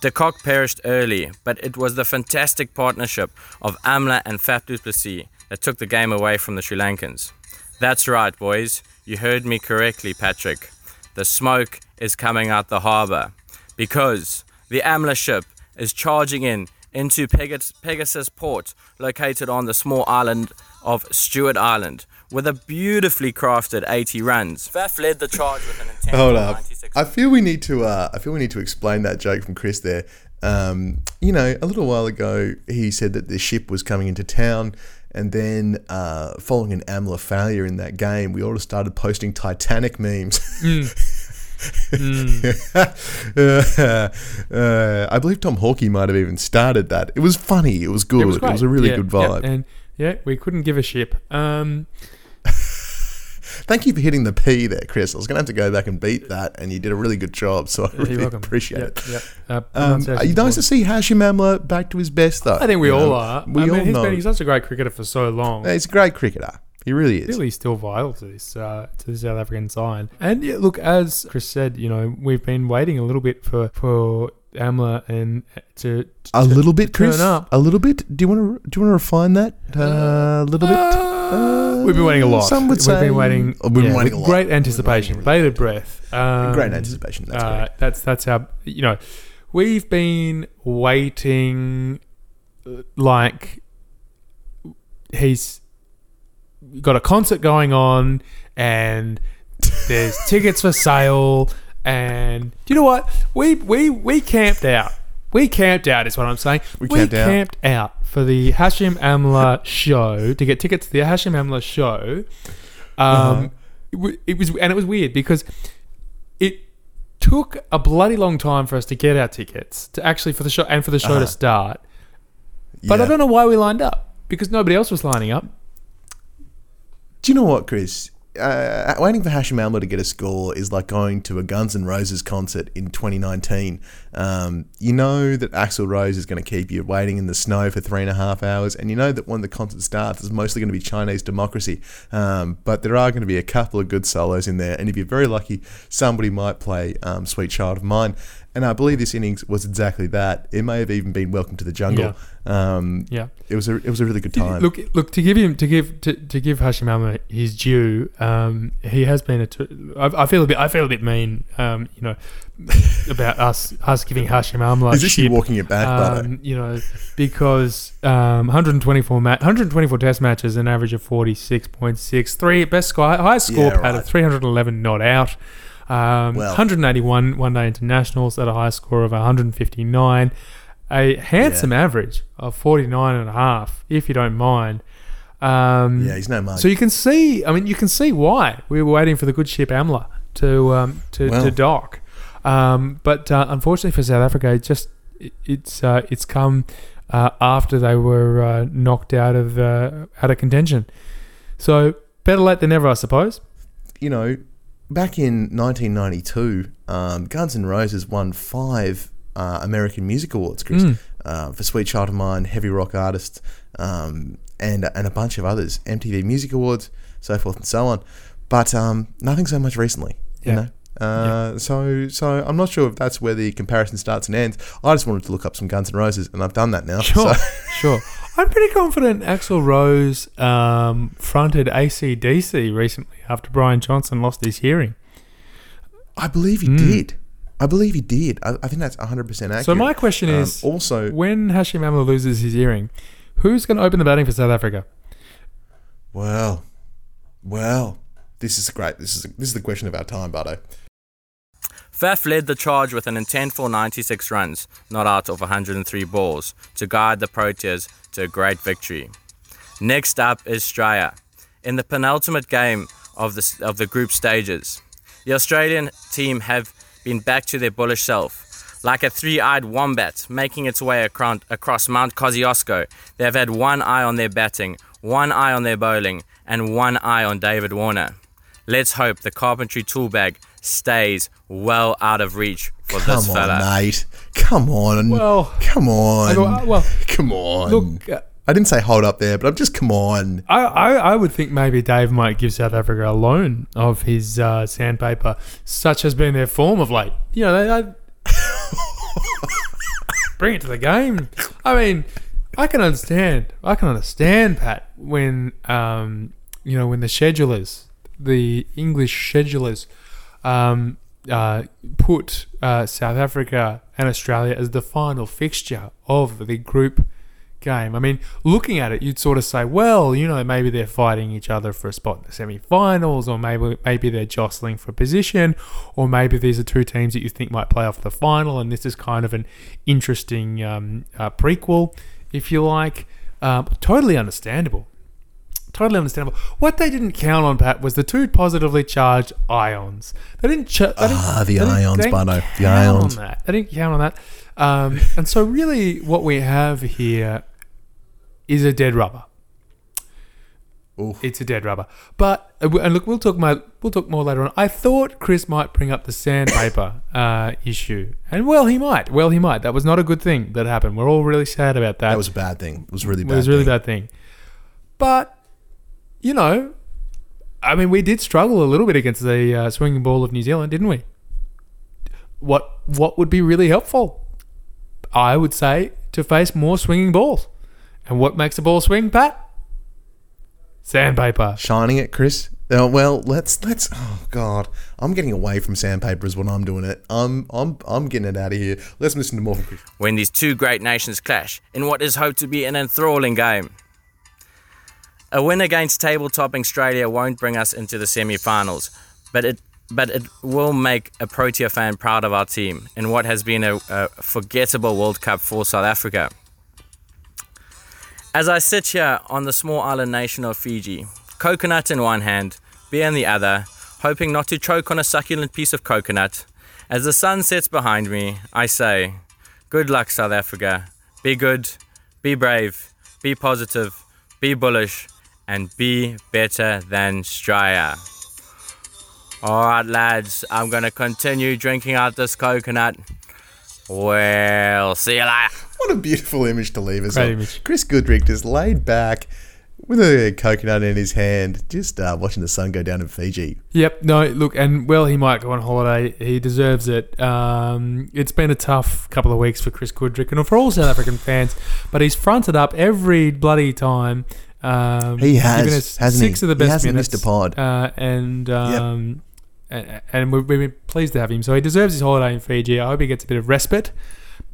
De Kock perished early, but it was the fantastic partnership of Amla and Faf du Plessis that took the game away from the Sri Lankans. That's right, boys. You heard me correctly, Patrick. The smoke is coming out the harbour because the Amla ship is charging in into Pegas- Pegasus Port, located on the small island of Stewart Island, with a beautifully crafted 80 runs. Faf led the charge with an intent Hold up. 96 I feel we need to. Uh, I feel we need to explain that joke from Chris there. Um, you know, a little while ago, he said that the ship was coming into town, and then uh, following an Amla failure in that game, we all started posting Titanic memes. uh, uh, I believe Tom Hawkey might have even started that. It was funny. It was good. It was, great. a really Yeah, good yeah, vibe. and yeah, we couldn't give a ship. Um, Thank you for hitting the P there, Chris. I was going to have to go back and beat that, and you did a really good job. So I you're really appreciate Yeah, it. yeah. Uh, Um, pronunciation's you nice to see Hashim Amla back to his best, though. I think we You all know, are. We I all he's know. been he's such a great cricketer for so long. He's a great cricketer. He really is. really still vital to this uh, to the South African side. And yeah, look, as Chris said, you know, we've been waiting a little bit for for Amla and to, to A little bit, Chris. up. A little bit. Do you want to? Do you want to refine that uh, a little bit? Uh, we've been waiting a lot. Some would we've say been waiting. Oh, we've been yeah, waiting a lot. Great anticipation, bated breath. Um, Great anticipation. That's uh, that's that's how you know we've been waiting uh, like he's got a concert going on and there's tickets for sale and do you know what we we we camped out we camped out is what I'm saying We camped out. camped out for the Hashim Amla show to get tickets to the Hashim Amla show Uh-huh. um it wa- it was and it was weird because it took a bloody long time for us to get our tickets to actually for the show and for the show Uh-huh. to start. But I don't know why we lined up because nobody else was lining up. Do you know what, Chris? Uh, waiting for Hashim Amla to get a score is like going to a Guns N' Roses concert in 2019. Um, you know that Axl Rose is going to keep you waiting in the snow for three and a half hours, and you know that when the concert starts, it's mostly going to be Chinese democracy. Um, but there are going to be a couple of good solos in there, and if you're very lucky, somebody might play um, "Sweet Child of Mine." And I believe this innings was exactly that. It may have even been "Welcome to the Jungle." Um, Yeah. it was a it was a really good time. Look, look to give him to give to, to give Hashim Amla his due. Um, he has been a. T- I, I feel a bit. I feel a bit mean. Um, you know, about us us giving Hashim Amla. is this shit. walking it back, um, you know, because um, 124 ma- 124 test matches, an average of 46.6, three best score, highest score Yeah, pad right. of 311 not out. Um, Well. 181 one day internationals at a high score of 159. A handsome average of 49 and a half, if you don't mind. Um, yeah, he's no mug. so you can see, I mean, you can see why we were waiting for the good ship Amla to um, to, Well. to dock. Um, but uh, unfortunately for South Africa, it just it, it's uh, it's come uh, after they were uh, knocked out of uh, out of contention. So better late than never, I suppose. you know, back in 1992, um, Guns N' Roses won five uh, American Music Awards, Chris, Hmm. uh, for Sweet Child of Mine, Heavy Rock Artist, um, and and a bunch of others, MTV Music Awards, so forth and so on. But um, nothing so much recently, Yeah. you know. Uh, So, so I'm not sure if that's where the comparison starts and ends. I just wanted to look up some Guns N' Roses, and I've done that now. Sure, So, sure. I'm pretty confident Axl Rose um, fronted ACDC recently after Brian Johnson lost his hearing. I believe he Hmm. did. I believe he did. I, I think that's 100 percent accurate. So my question Um, is, also when Hashim Amla loses his hearing, who's going to open the batting for South Africa? Well, well, this is great. This is this is the question of our time, Bardo. Faf led the charge with an intent for 96 runs, not out of 103 balls, to guide the Proteas to a great victory. Next up is Straya. In the penultimate game of the, of the group stages, the Australian team have been back to their bullish self. Like a three eyed wombat making its way across Mount Kosciuszko, they have had one eye on their batting, one eye on their bowling, and one eye on David Warner. Let's hope the carpentry tool bag stays well out of reach Come this on, fella. mate. Come on. Well, come on. Go, uh, well, come on. look, uh, I didn't say hold up there, but I'm just come on. I, I, I would think maybe Dave might give South Africa a loan of his uh, sandpaper. Such has been their form of late. You know, they, they bring it to the game. I mean, I can understand. I can understand Pat when um, you know when the schedulers, the English schedulers, um, uh, put uh, South Africa and Australia as the final fixture of the group game. I mean, looking at it, you'd sort of say, well, you know, maybe they're fighting each other for a spot in the semi-finals, or maybe maybe they're jostling for position, or maybe these are two teams that you think might play off the final, and this is kind of an interesting um, uh, prequel, if you like. Um, totally understandable. Totally understandable. What they didn't count on, Pat, was the two positively charged ions. They didn't. Ch- they didn't Ah, the ions, didn't Bardo. The count ions. On that. They didn't count on that. Um, and so, really, what we have here is a dead rubber. Oof. It's a dead rubber. But uh, and look, we'll talk more. We'll talk more later on. I thought Chris might bring up the sandpaper uh, issue, and well, he might. Well, he might. That was not a good thing that happened. We're all really sad about that. That was a bad thing. It was really bad. It was a really thing. bad thing. But you know, I mean, we did struggle a little bit against the uh, swinging ball of New Zealand, didn't we? What What would be really helpful? I would say to face more swinging balls. And what makes a ball swing, Pat? Sandpaper. Shining it, Chris. Oh, well, let's let's. Oh God, I'm getting away from sandpaper is what I'm doing it. I'm I'm I'm getting it out of here. Let's listen to more from Chris. when these two great nations clash in what is hoped to be an enthralling game. A win against table-topping Australia won't bring us into the semi-finals, but it but it will make a Protea fan proud of our team in what has been a, a forgettable World Cup for South Africa. As I sit here on the small island nation of Fiji, coconut in one hand, beer in the other, hoping not to choke on a succulent piece of coconut, as the sun sets behind me, I say, Good luck, South Africa. Be good, be brave, be positive, be bullish, and be better than Straya. Alright, lads, I'm gonna continue drinking out this coconut. Well, see you later. What a beautiful image to leave us Great on. image. Chris Goodrick just laid back with a coconut in his hand, just uh, watching the sun go down in Fiji. Yep. No. Look, and well, he might go on holiday. He deserves it. Um, it's been a tough couple of weeks for Chris Goodrick and for all South African fans, but he's fronted up every bloody time. Um, He has, hasn't six he? of the He best hasn't minutes, missed a pod. uh, and um, a- and we've been pleased to have him. So he deserves his holiday in Fiji. I hope he gets a bit of respite,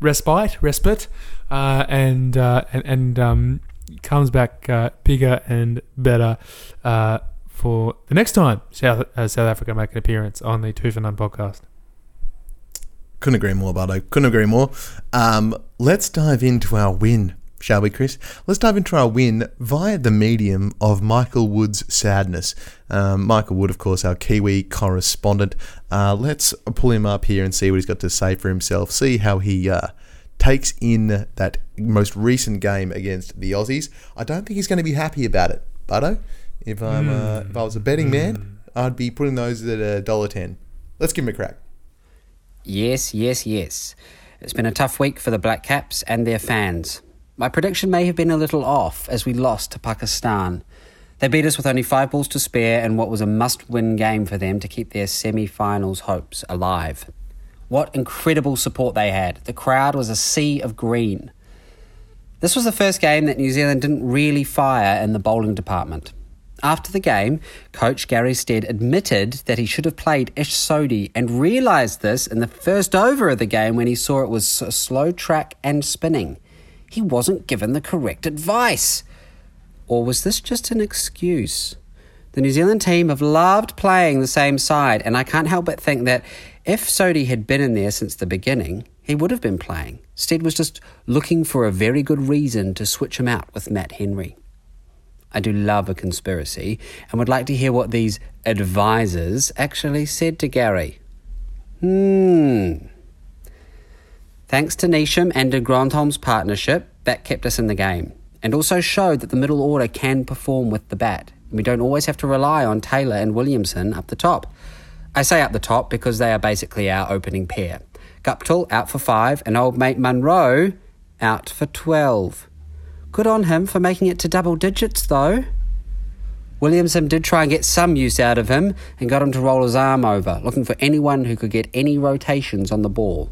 respite, respite, uh, and uh, and and um, comes back uh, bigger and better uh, for the next time South uh, South Africa make an appearance on the Two for None podcast. Couldn't agree more, Bardo. Couldn't agree more. Um, let's dive into our win, shall we, Chris? Let's dive into our win via the medium of Michael Wood's sadness. Um, Michael Wood, of course, our Kiwi correspondent. Uh, let's pull him up here and see what he's got to say for himself. See how he uh, takes in that most recent game against the Aussies. I don't think he's going to be happy about it, Bardo. If I'm, uh, if I was a betting man, I'd be putting those at a dollar ten. Let's give him a crack. Yes, yes, yes. It's been a tough week for the Black Caps and their fans. My prediction may have been a little off as we lost to Pakistan. They beat us with only five balls to spare in what was a must win game for them to keep their semi finals hopes alive. What incredible support they had. The crowd was a sea of green. This was the first game that New Zealand didn't really fire in the bowling department. After the game, coach Gary Stead admitted that he should have played Ish Sodhi and realised this in the first over of the game when he saw it was a slow track and spinning. He wasn't given the correct advice. Or was this just an excuse? The New Zealand team have loved playing the same side, and I can't help but think that if Sodhi had been in there since the beginning, he would have been playing. Stead was just looking for a very good reason to switch him out with Matt Henry. I do love a conspiracy and would like to hear what these advisors actually said to Gary. Hmm. Thanks to Neesham and de Grandhomme's partnership, that kept us in the game and also showed that the middle order can perform with the bat. We don't always have to rely on Taylor and Williamson up the top. I say up the top because they are basically our opening pair. Guptill out for five and old mate Munro out for 12. Good on him for making it to double digits, though. Williamson did try and get some use out of him and got him to roll his arm over, looking for anyone who could get any rotations on the ball.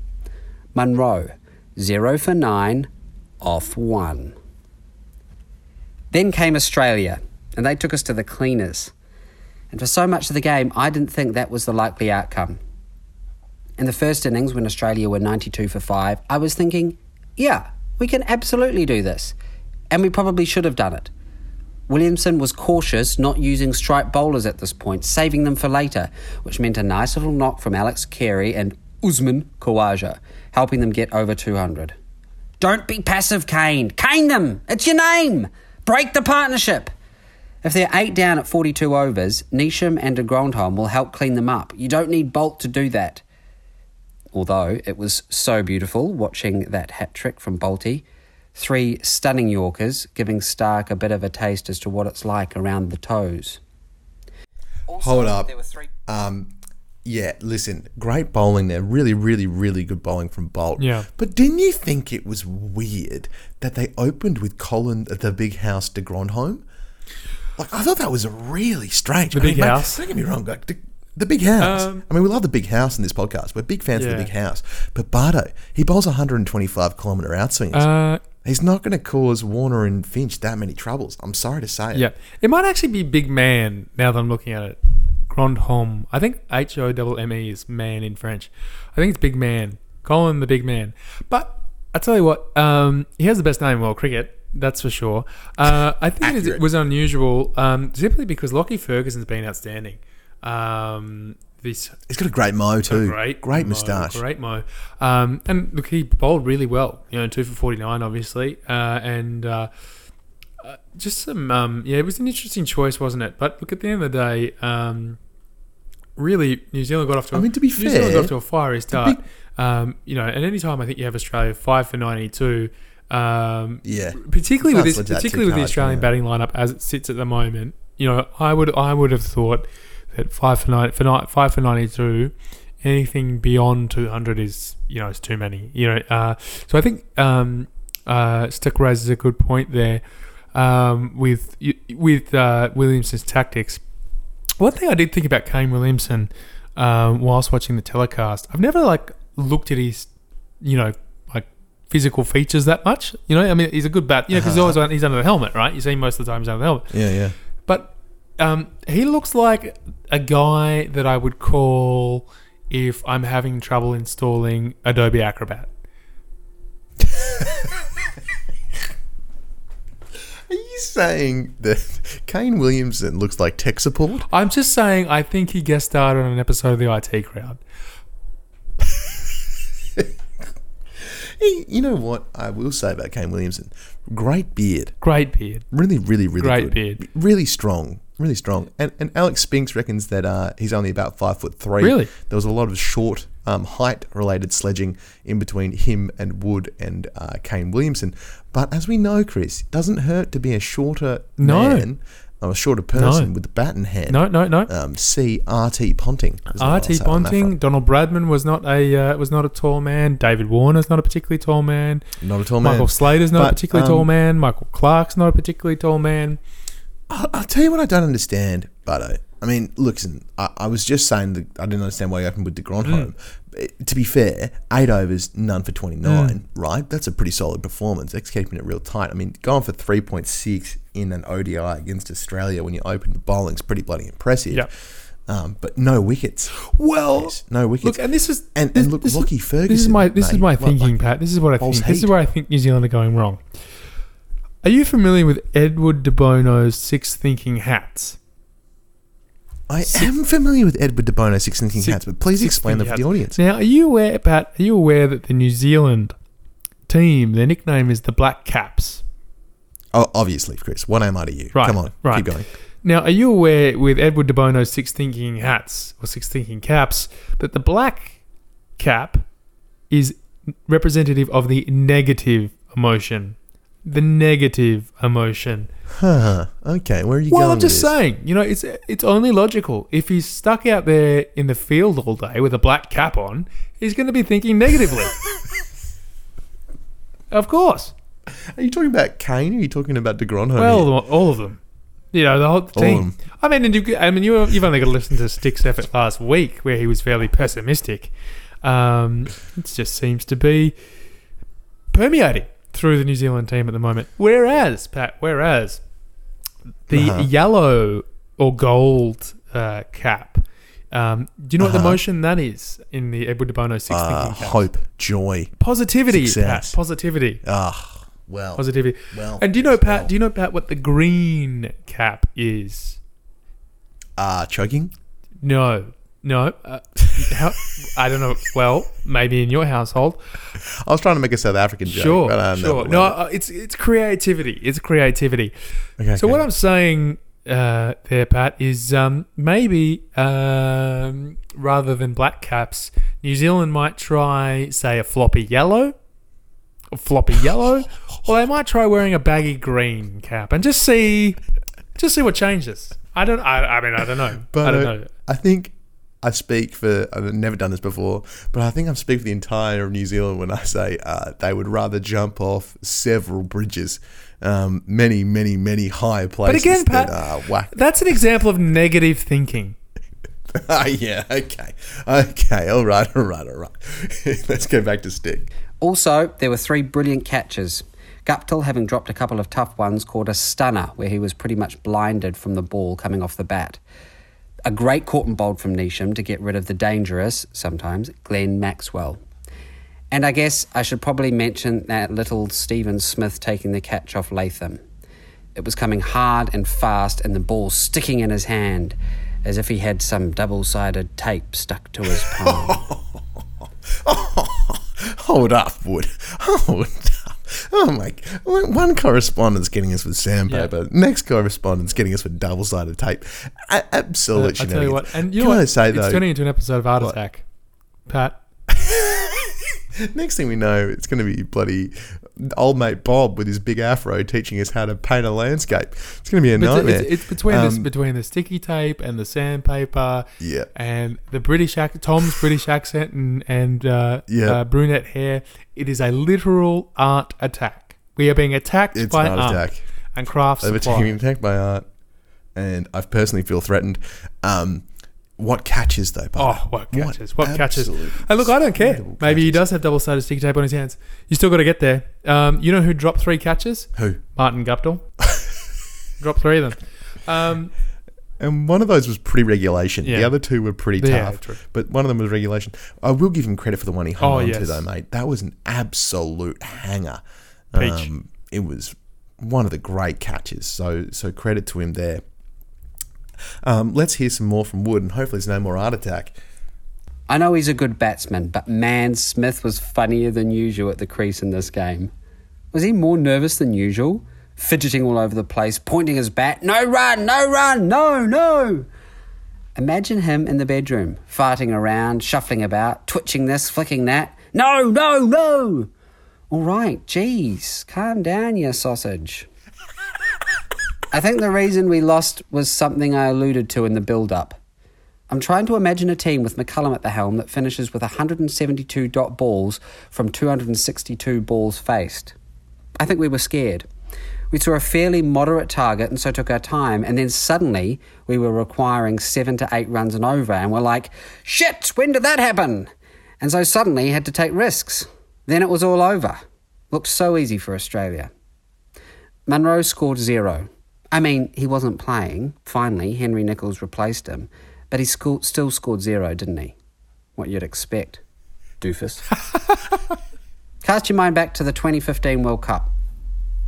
Munro, 0 for 9, off 1. Then came Australia, and they took us to the cleaners. And for so much of the game, I didn't think that was the likely outcome. In the first innings, when Australia were 92 for 5, I was thinking, yeah, we can absolutely do this and we probably should have done it. Williamson was cautious not using strike bowlers at this point, saving them for later, which meant a nice little knock from Alex Carey and Usman Khawaja, helping them get over 200. Don't be passive, Kane. Cane them. It's your name. Break the partnership. If they're eight down at 42 overs, Neesham and de Grandhomme will help clean them up. You don't need Boult to do that. Although it was so beautiful watching that hat trick from Boulty. Three stunning Yorkers, giving Starc a bit of a taste as to what it's like around the toes. Also, Hold up. Um, yeah, listen, great bowling there. Really, really, really good bowling from Boult. Yeah. But didn't you think it was weird that they opened with Colin at the big house de Grandhomme? Like, I thought that was really strange. The I big mean, mate, house? don't get me wrong. Like, the, the big house. Um, I mean, we love the big house in this podcast. We're big fans of the big house. But Bardo, he bowls 125 kilometre outswings. Uh, He's not going to cause Warner and Finch that many troubles. I'm sorry to say it. yeah, it might actually be Big Man now that I'm looking at it. Grandhomme. I think H O M M E is man in French. I think it's Big Man. Colin the Big Man. But I tell you what, um, he has the best name in world cricket. That's for sure. Uh, I think it was unusual um, simply because Lockie Ferguson's been outstanding. Um, this He's got a great mo too. great, great mo, moustache. great mo. Um, and look, he bowled really well. You know, two for forty nine, obviously, uh, and uh, uh, just some. Um, yeah, it was an interesting choice, wasn't it? But look, at the end of the day, um, really, New Zealand got off to. I mean, to be New Zealand got off to a fiery start. big- um, you know, and any time I think you have Australia five for ninety two. Um, Yeah. particularly with this, particularly with the Australian yeah. batting lineup as it sits at the moment, you know, I would I would have thought that five for nine for ni- five for ninety two, anything beyond two hundred is you know is too many. You know, uh, so I think um, uh, Stick raises a good point there um, with with uh, Williamson's tactics. One thing I did think about Kane Williamson um, whilst watching the telecast, I've never like looked at his, you know, like physical features that much. You know, I mean, he's a good bat. You know, because he's always he's under the helmet, right? You see him most of the time he's under the helmet. Yeah, yeah. But um, he looks like a guy that I would call if I'm having trouble installing Adobe Acrobat. Are you saying that Kane Williamson looks like tech support? I'm just saying, I think he guest starred on an episode of the IT Crowd. You know what I will say about Kane Williamson? Great beard. Great beard. Really, really, really Great good. beard. Really strong. Really strong. And and Alex Spinks reckons that uh, he's only about five foot three. Really? There was a lot of short um, height related sledging in between him and Wood and uh, Kane Williamson. But as we know, Chris, it doesn't hurt to be a shorter No. man. A shorter person No. with the bat in hand. No, no, no. Um, C. R.T. Ponting. R.T. say on that Ponting. Donald Bradman was not a uh, was not a tall man. David Warner's not a particularly tall man. Not a tall man. Michael Slater's not But, a particularly tall um, man. Michael Clarke's not a particularly tall man. I'll, I'll tell you what I don't understand, Butto. I mean, listen, I, I was just saying that I didn't understand why you opened with the Grand Mm. home. But To be fair, eight overs, none for 29, Mm. right? That's a pretty solid performance. That's keeping it real tight. I mean, going for 3.6 in an ODI against Australia when you open the bowling is pretty bloody impressive. Yep. Um, but no wickets. Well, Yes, no wickets. Look, and this is And- this, and look, this, Lockie This is my this is my thinking, like, Pat. This is what I think. bowls This is where I think New Zealand are going wrong. Are you familiar with Edward de Bono's six thinking hats? I am familiar with Edward de Bono six thinking Six- hats, but please six explain them thinking for the audience. Now, are you aware, Pat? Are you aware that the New Zealand team, their nickname is the Black Caps? Oh, obviously, Chris. What am I to you? Right, Come on, right. keep going. Now, are you aware with Edward de Bono's six thinking hats or six thinking caps that the black cap is representative of the negative emotion? The negative emotion. Huh. Okay, where are you Well, going? I'm just this? saying, you know, it's it's only logical. If he's stuck out there in the field all day with a black cap on, he's going to be thinking negatively. of course. Are you talking about Kane or are you talking about De Grandhomme? Well, here? all of them. You know, the whole team. I mean, and you, I mean, you, you've only got to listen to Stick's effort last week, where he was fairly pessimistic. Um, it just seems to be permeating through the New Zealand team at the moment. Whereas, Pat, whereas the Uh-huh. yellow or gold uh, cap. Um, do you know what the Uh-huh. motion that is in the Edward de Bono six Uh, thinking cap? hope, joy. Positivity, Success. Pat. Positivity. Ah, well, Positivity. well. And do you know, Pat? well. Do you know, Pat, what the green cap is? uh, choking. No, no. Uh, how, I don't know. Well, maybe in your household. I was trying to make a South African joke. Sure, but know sure. No, uh, it's it's creativity. It's creativity. Okay, So okay. what I'm saying uh, there, Pat, is um, maybe um, rather than black caps, New Zealand might try, say, a floppy yellow, a floppy yellow, or they might try wearing a baggy green cap and just see, just see what changes. I don't. I, I mean, I don't know. But I don't uh, know. I think I speak for. I've never done this before, but I think I speak for the entire of New Zealand when I say uh, they would rather jump off several bridges, um, many, many, many high places. But again, Pat, than, uh, whack. That's an example of negative thinking. Ah, yeah. Okay. Okay. All right. All right. All right. Let's go back to stick. Also, there were three brilliant catches. Guptill, having dropped a couple of tough ones, caught a stunner where he was pretty much blinded from the ball coming off the bat. A great and bowled from Neesham to get rid of the dangerous, sometimes, Glenn Maxwell. And I guess I should probably mention that little Steven Smith taking the catch off Latham. It was coming hard and fast, and the ball sticking in his hand, as if he had some double sided tape stuck to his palm. Hold up, Wood. Hold. Oh my! One correspondent's getting us with sandpaper. Next correspondent's getting us with double-sided tape. A- absolute uh, I tell you what, and you Can know I what? say it's though? turning into an episode of Art What? Attack. Pat, Next thing we know, it's going to be bloody old mate Bob with his big afro teaching us how to paint a landscape. It's going to be a But nightmare. it's, it's between this Um, between the sticky tape and the sandpaper, Yeah. and the British ac- Tom's British accent and and uh, Yeah. uh, brunette hair. It is a literal art attack. We are being attacked It's by an art art attack. and crafts. They were supply. taking attacked by art, and I personally feel threatened. Um, what catches though? Bob? Oh, what catches? What, catches? absolute Hey, look, I don't care. Maybe he does have double sided sticky tape on his hands. You still got to get there. Um, you know who dropped three catches? Who? Martin Guptill. dropped three of them. Um, And one of those was pre-regulation. The other two were pretty Yeah, tough. true. But one of them was regulation. I will give him credit for the one he hung Oh, on to, yes. though, mate. That was an absolute hanger. Peach. Um, it was one of the great catches. So, so credit to him there. Um, let's hear some more from Wood, and hopefully there's no more art attack. I know he's a good batsman, but man, Smith was funnier than usual at the crease in this game. Was he more nervous than usual? Fidgeting all over the place, pointing his bat, no run, no run, no, no. Imagine him in the bedroom, farting around, shuffling about, twitching this, flicking that. No, no, no. All right, geez, calm down, you sausage. I think the reason we lost was something I alluded to in the build up. I'm trying to imagine a team with McCullum at the helm that finishes with 172 dot balls from 262 balls faced. I think we were scared. We saw a fairly moderate target and so took our time, and then suddenly we were requiring seven to eight runs and over, and we're like, shit, when did that happen? And so suddenly had to take risks. Then it was all over. Looked so easy for Australia. Munro scored zero. I mean, he wasn't playing. Finally, Henry Nicholls replaced him. But he sco- still scored zero, didn't he? What you'd expect. Doofus. Cast your mind back to the 2015 World Cup.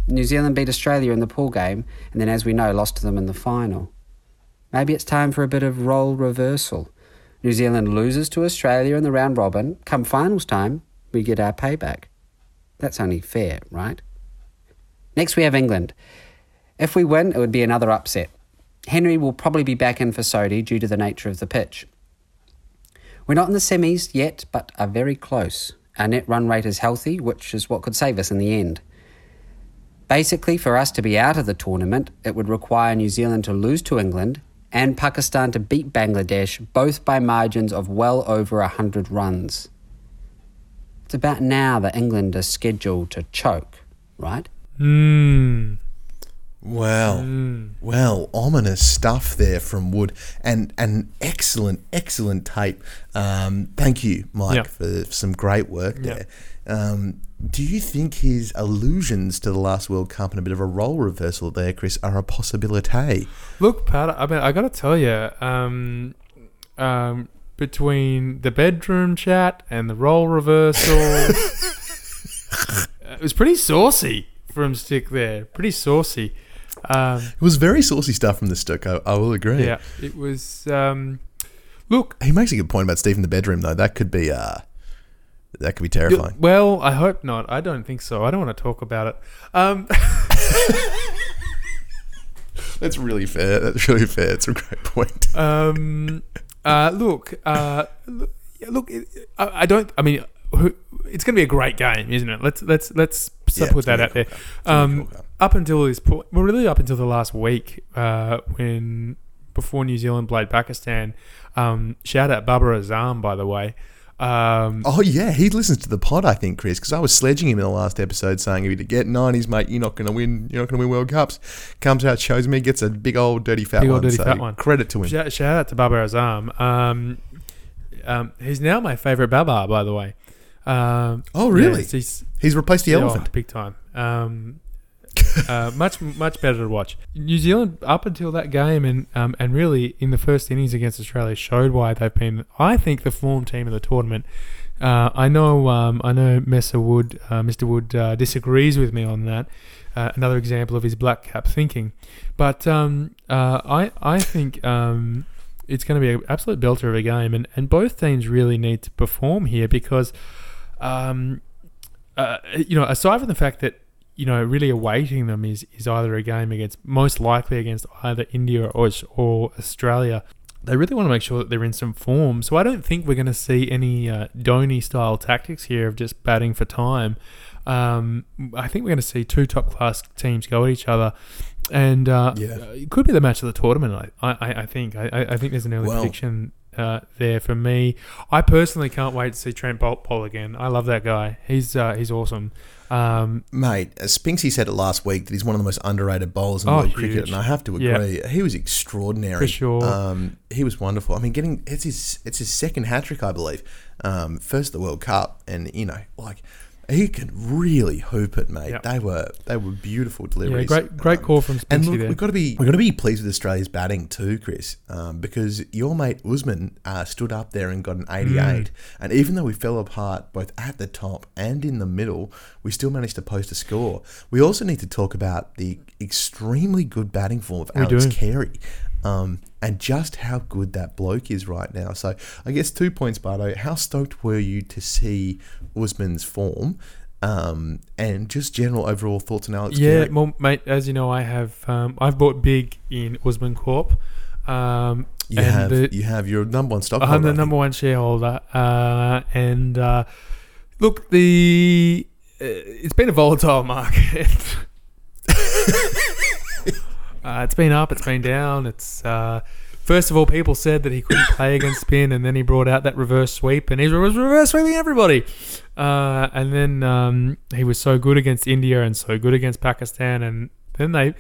New Zealand beat Australia in the pool game, and then, as we know, lost to them in the final. Maybe it's time for a bit of role reversal. New Zealand loses to Australia in the round robin. Come finals time, we get our payback. That's only fair, right? Next, we have England. If we win, it would be another upset. Henry will probably be back in for Sodhi due to the nature of the pitch. We're not in the semis yet, but are very close. Our net run rate is healthy, which is what could save us in the end. Basically, for us to be out of the tournament, it would require New Zealand to lose to England and Pakistan to beat Bangladesh, both by margins of well over 100 runs. It's about now that England is scheduled to choke, right? Hmm. Well, well, ominous stuff there from Wood, and an excellent, excellent tape. Um, thank you, Mike, Yeah. for some great work there. Um, do you think his allusions to the last World Cup and a bit of a role reversal there, Chris, are a possibility? Look, Pat, I mean, I got to tell you, um, um, between the bedroom chat and the role reversal, it was pretty saucy from Stick there. Pretty saucy. Um, It was very saucy stuff from the Stook. I, I will agree. yeah, it was. Um, look, He makes a good point about Steve in the bedroom, though. That could be, uh, that could be terrifying. well, I hope not. I don't think so. I don't want to talk about it. Um, That's really fair. That's really fair. It's a great point. Um, uh, look, uh, look, yeah, look it, I, I don't. I mean, who, it's going to be a great game, isn't it? Let's let's let's Yeah, put that out there. cool game. It's gonna be a Um, cool. Up until this point, well, really up until the last week, uh, when before New Zealand played Pakistan. Um, shout out Babar Azam, by the way. Um, Oh yeah, he listens to the pod, I think, Chris, because I was sledging him in the last episode, saying if you to get nineties, mate, you're not going to win. You're not going to win World Cups. Comes out, shows me, gets a big old dirty fat Big one. old dirty so fat one. Credit to him. shout, shout out to Babar Azam. Um, um, he's now my favorite Babar, by the way. Um, Oh, really? yeah, he's, He's replaced the Yeah, elephant. big time. Uh, much much better to watch. New Zealand up until that game and um, and really in the first innings against Australia showed why they've been I think the form team of the tournament. Uh, I know um, I know Messer Wood uh, Mr Wood uh, disagrees with me on that. Uh, another example of his black cap thinking, but um, I I think um, it's going to be an absolute belter of a game, and, and both teams really need to perform here because um, uh, you know, aside from the fact that you know, really awaiting them is, is either a game against most likely against either India or or Australia. They really want to make sure that they're in some form. So I don't think we're going to see any uh, Dhoni style tactics here of just batting for time. Um, I think we're going to see two top class teams go at each other, and uh, Yeah. it could be the match of the tournament. I I, I think I, I- think there's an early Well- prediction uh, there for me. I personally can't wait to see Trent Boult Bowl again. I love that guy. He's uh, he's awesome. Um, Mate, as Spinksy said it last week that he's one of the most underrated bowlers in Oh, world cricket, and I have to Yeah. agree. He was extraordinary. For sure. Um, he was wonderful. I mean, getting it's his it's his second hat trick, I believe. Um, first the World Cup, and you know, like he can really hoop it, mate. Yeah. They were they were beautiful deliveries. yeah, great great Um, call from And look, there. we've got to be we've got to be pleased with Australia's batting too, Chris, um, because your mate Usman uh, stood up there and got an 88, Mm. and even though we fell apart both at the top and in the middle, we still managed to post a score. We also need to talk about the extremely good batting form of We Alex do. Carey. Um, and just how good that bloke is right now. So, I guess two points, Bardo. How stoked were you to see Usman's form, um, and just general overall thoughts on Alex Yeah, well, mate, as you know, I have um, I've bought big in Usman Corp. Um, You and have the- you have your number one stockholder. I'm the number one shareholder, uh, and uh, look, the uh, it's been a volatile market. Uh, it's been up, it's been down. It's uh, first of all, people said that he couldn't play against spin, and then he brought out that reverse sweep, and he was reverse sweeping everybody. Uh, and then um, he was so good against India and so good against Pakistan, and then they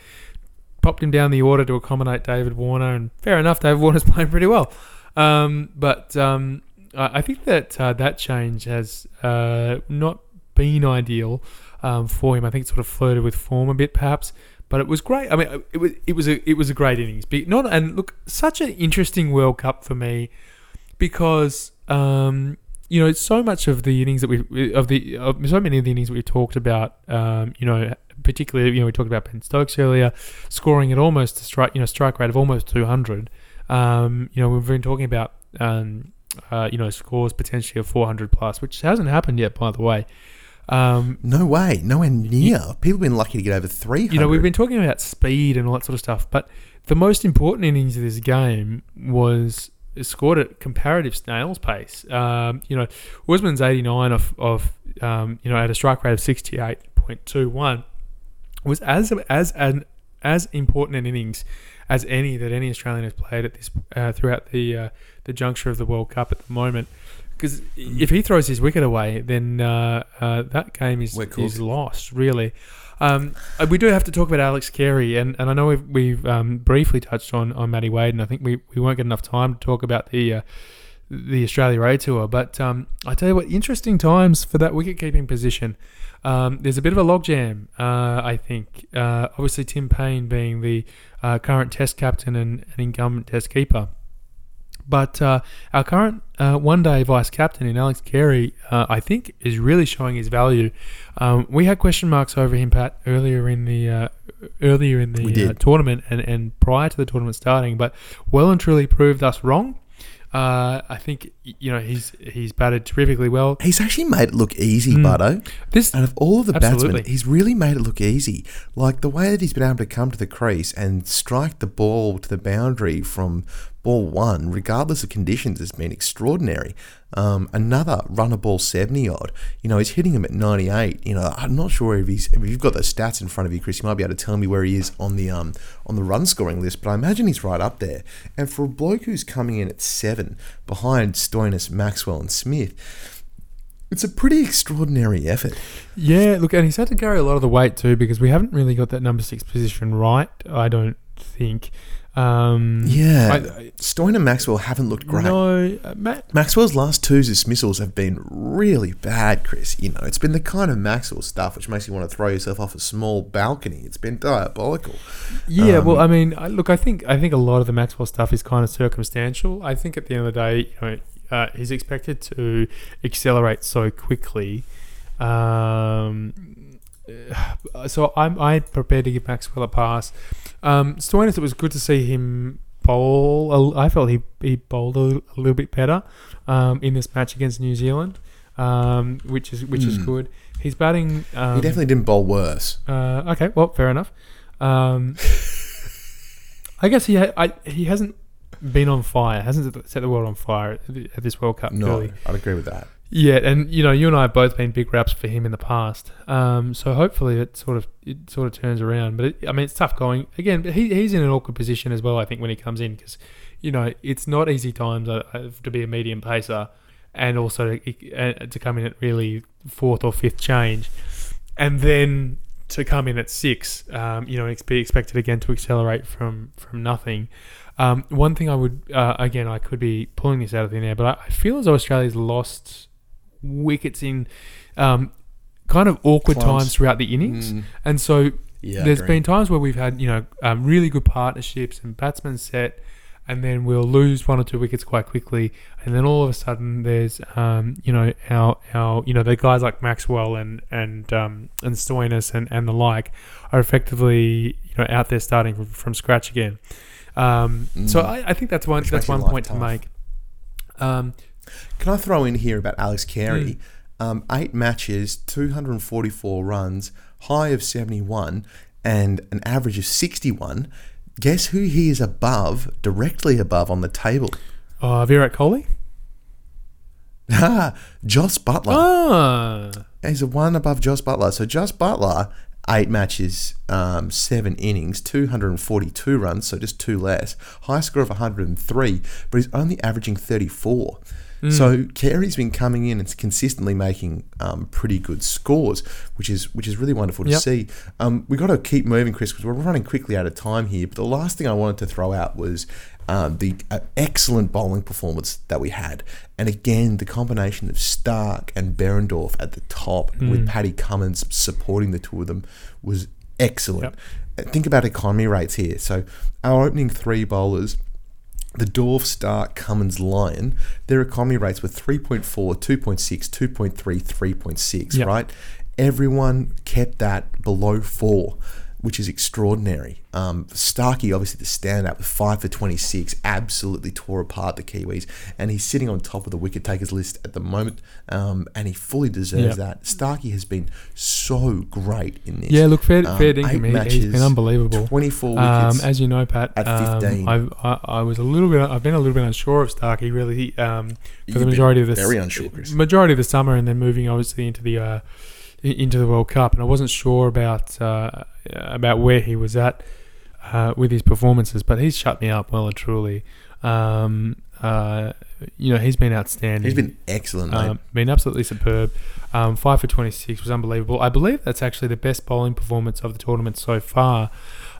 popped him down the order to accommodate David Warner, and fair enough, David Warner's playing pretty well. Um, but um, I I think that uh, that change has uh, not been ideal um, for him. I think it sort of flirted with form a bit, perhaps. But it was great. I mean, it was it was a it was a great innings. Be- Not and look, such an interesting World Cup for me because um, you know so much of the innings that we of the of so many of the innings that we talked about. Um, you know, particularly you know we talked about Ben Stokes earlier, scoring at almost a strike you know strike rate of almost two hundred. Um, you know, we've been talking about um, uh, you know scores potentially of four hundred plus, which hasn't happened yet, by the way. Um, No way, nowhere near. People have been lucky to get over 300. you know, we've been talking about speed and all that sort of stuff, but the most important innings of this game was scored at comparative snail's pace. Um, you know, Usman's 89 of, of um, you know, at a strike rate of 68.21 was as as an as important an innings as any that any Australian has played at this uh, throughout the uh, the juncture of the World Cup at the moment. Because if he throws his wicket away, then uh, uh, that game is is lost. Really, um, uh, we do have to talk about Alex Carey, and, and I know we've, we've um, briefly touched on on Matty Wade, and I think we, we won't get enough time to talk about the uh, the Australia A Tour. But um, I tell you what, interesting times for that wicket keeping position. Um, there's a bit of a logjam, uh, I think. Uh, obviously, Tim Paine being the uh, current Test captain and, and incumbent Test keeper. But uh, our current uh, one-day vice captain in Alex Carey, uh, I think, is really showing his value. Um, we had question marks over him, Pat, earlier in the uh, earlier in the uh, tournament and, and prior to the tournament starting, but well and truly proved us wrong. Uh, I think you know he's he's batted terrifically well. He's actually made it look easy, Mm. Butto. This Out of all of the Absolutely. batsmen, he's really made it look easy. Like the way that he's been able to come to the crease and strike the ball to the boundary from ball one, regardless of conditions, has been extraordinary. Um, another runner ball 70 odd. You know, he's hitting him at 98. You know, I'm not sure if he's if you've got those stats in front of you, Chris. You might be able to tell me where he is on the um on the run scoring list, but I imagine he's right up there. And for a bloke who's coming in at seven behind Stoinis, Maxwell, and Smith. It's a pretty extraordinary effort. Yeah, look, and he's had to carry a lot of the weight too because we haven't really got that number six position right. I don't think. Um, Yeah. I- Stoin and Maxwell haven't looked great. No, uh, Matt. Maxwell's last two dismissals have been really bad, Chris. You know, it's been the kind of Maxwell stuff which makes you want to throw yourself off a small balcony. It's been diabolical. Yeah, well, Um, I mean, I, look, I think I think a lot of the Maxwell stuff is kind of circumstantial. I think at the end of the day, you know, uh, he's expected to accelerate so quickly. Um, so I'm I prepared to give Maxwell a pass. Um, Stoinis, it was good to see him bowl. I felt he he bowled a, a little bit better um, in this match against New Zealand, um, which is which is Hmm. good. He's batting. Um, he definitely didn't bowl worse. uh, okay, well, fair enough. Um, I guess he ha- I, he hasn't been on fire, hasn't set the world on fire at at this World Cup. No, Really. I'd agree with that. Yeah, and you know, you and I have both been big raps for him in the past. Um, so hopefully it sort of it sort of turns around. But it, I mean, it's tough going again. He, he's in an awkward position as well. I think when he comes in because you know it's not easy times uh, uh, to be a medium pacer, and also to, uh, to come in at really fourth or fifth change, and then to come in at six, um, you know, be expected again to accelerate from from nothing. Um, one thing I would uh, again, I could be pulling this out of thin air, but I, I feel as though Australia's lost wickets in um, kind of awkward Clumps. times throughout the innings, Mm, and so yeah, there's been times where we've had you know um, really good partnerships and batsmen set, and then we'll lose one or two wickets quite quickly, and then all of a sudden there's um, you know our our you know the guys like Maxwell and and um, and Stoinis and, and the like are effectively you know out there starting from, from scratch again. Um, So Mm. I, I think that's one Which that's one point to tough. make. Can I throw in here about Alex Carey? Mm. Um, eight matches, 244 runs, high of 71, and an average of 61. Guess who he is above, directly above on the table? uh, Virat Kohli. Ah, Joss Buttler. Ah, He's a one above Joss Buttler. So Joss Buttler eight matches, um, seven innings, 242 runs, so just two less. High score of 103, but he's only averaging 34. So Carey's been coming in and consistently making um, pretty good scores, which is which is really wonderful to Yep. see. Um, we got to keep moving, Chris, because we're running quickly out of time here. But the last thing I wanted to throw out was um, the uh, excellent bowling performance that we had, and again the combination of Starc and Behrendorff at the top, with Paddy Cummins supporting the two of them, was excellent. Uh, Think about economy rates here. So our opening three bowlers the Dorf, Starc, Cummins, Lyon, their economy rates were 3.4, 2.6, 2.3, 3.6, Yep. right? Everyone kept that below four, which is extraordinary. Um, Starkey, obviously, the standout with 5 for 26, absolutely tore apart the Kiwis, and he's sitting on top of the wicket takers list at the moment, um, and he fully deserves Yep. that. Starkey has been so great in this. Yeah, look, fair, Um, fair dinkum. He, he's matches, been unbelievable. 24 Um, wickets. as you know, Pat, at um, 15. I've, I, I was a little bit. I've been a little bit unsure of Starkey. Really, um, for You've the majority of the very unsure, Chris. majority of the summer, and then moving obviously into the uh, into the World Cup, and I wasn't sure about uh, about where he was at uh, with his performances, but he's shut me up well and truly. Um, uh, you know, he's been outstanding. He's been excellent, mate. Um, been absolutely superb. Um, five for 26 was unbelievable. I believe that's actually the best bowling performance of the tournament so far.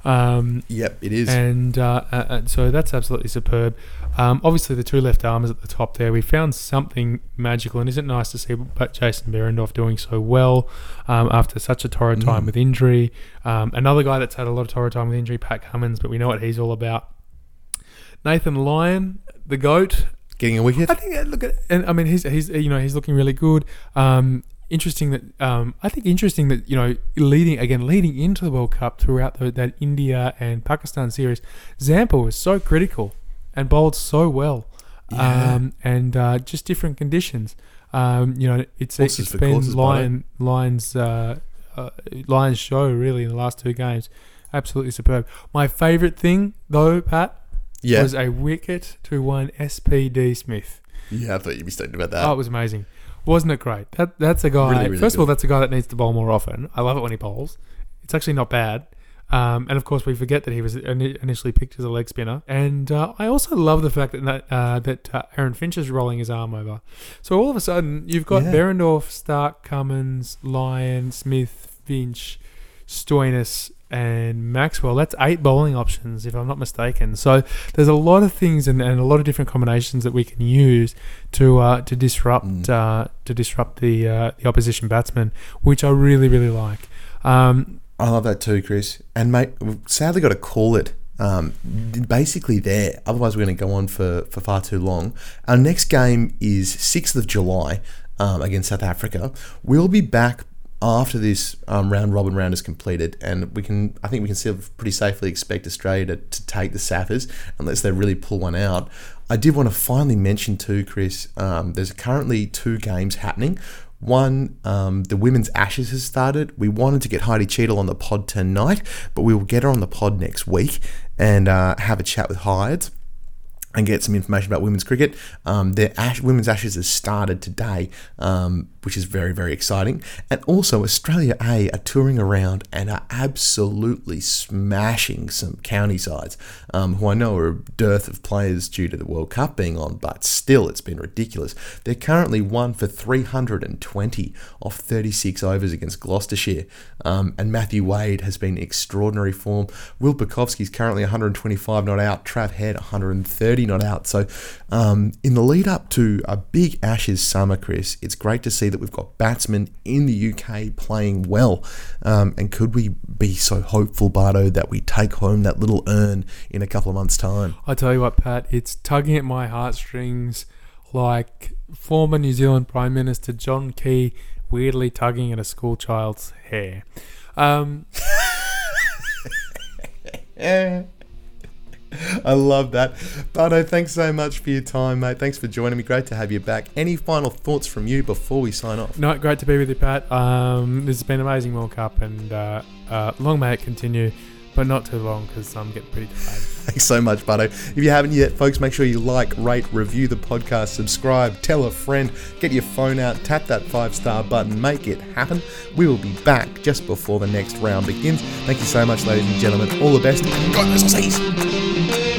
Um, yep, it is. and uh, uh, uh, so that's absolutely superb. Um, obviously, the two left armers at the top there, we found something magical, and isn't it nice to see but Jason Behrendorff doing so well um, after such a torrid time Mm. with injury? Um, another guy that's had a lot of torrid time with injury, Pat Cummins, but we know what he's all about. Nathan Lyon, the goat, Getting a wicket. I think uh, look at and I mean he's he's you know he's looking really good. Um, interesting that um, I think interesting that you know leading again leading into the World Cup throughout the, that India and Pakistan series, Zampa was so critical and bowled so well, Yeah. um, and uh, just different conditions. Um, you know it's Horses it's been courses, Lyon Lyon's uh, uh, Lyon's show really in the last two games. Absolutely superb. My favourite thing though, Pat, yeah. was a wicket to one SPD Smith. yeah, I thought you'd be stoked about that. Oh, it was amazing. Wasn't it great? That that's a guy. Really, really first of all, that's a guy that needs to bowl more often. I love it when he bowls. It's actually not bad. Um, and of course, we forget that he was initially picked as a leg spinner. And uh, I also love the fact that uh, that uh, Aaron Finch is rolling his arm over. So all of a sudden, you've got Yeah. Behrendorff, Starc, Cummins, Lyon, Smith, Finch, Stoinis, and Maxwell. That's eight bowling options, if I'm not mistaken. So there's a lot of things and, and a lot of different combinations that we can use to uh, to disrupt Mm. uh, to disrupt the uh, the opposition batsman, which I really really like. Um, I love that too, Chris. And mate, we've sadly got to call it. Um, basically there. Otherwise, we're going to go on for, for far too long. Our next game is sixth of July um, against South Africa. We'll be back after this um, round robin round is completed, and we can. I think we can still pretty safely expect Australia to, to take the Saffers unless they really pull one out. I did want to finally mention too, Chris. Um, there's currently two games happening. One, um, the women's Ashes has started. We wanted to get Heidi Cheadle on the pod tonight, but we will get her on the pod next week and uh, have a chat with Hyde and get some information about women's cricket. Um, their Ash, women's Ashes has started today, um, which is very, very exciting. And also, Australia A are touring around and are absolutely smashing some county sides, um, who I know are a dearth of players due to the World Cup being on, but still, it's been ridiculous. They're currently one for 320 off 36 overs against Gloucestershire, um, and Matthew Wade has been extraordinary form. Will Pucovski's currently 125 not out, Trav Head 130 not out. So, um, in the lead up to a big Ashes summer, Chris, it's great to see that we've got batsmen in the UK playing well. Um, and could we be so hopeful, Bardo, that we take home that little urn in a couple of months' time? I tell you what, Pat, it's tugging at my heartstrings like former New Zealand Prime Minister John Key weirdly tugging at a schoolchild's hair. Um, I love that. Bardo, thanks so much for your time, mate. Thanks for joining me. Great to have you back. Any final thoughts from you before we sign off? no, great to be with you, Pat. Um, this has been an amazing World Cup, and uh, uh, long may it continue. But not too long because I'm getting pretty tired. Thanks so much, Butto. If you haven't yet, folks, make sure you like, rate, review the podcast, subscribe, tell a friend, get your phone out, tap that five star button, make it happen. We will be back just before the next round begins. Thank you so much, ladies and gentlemen. All the best. God bless us.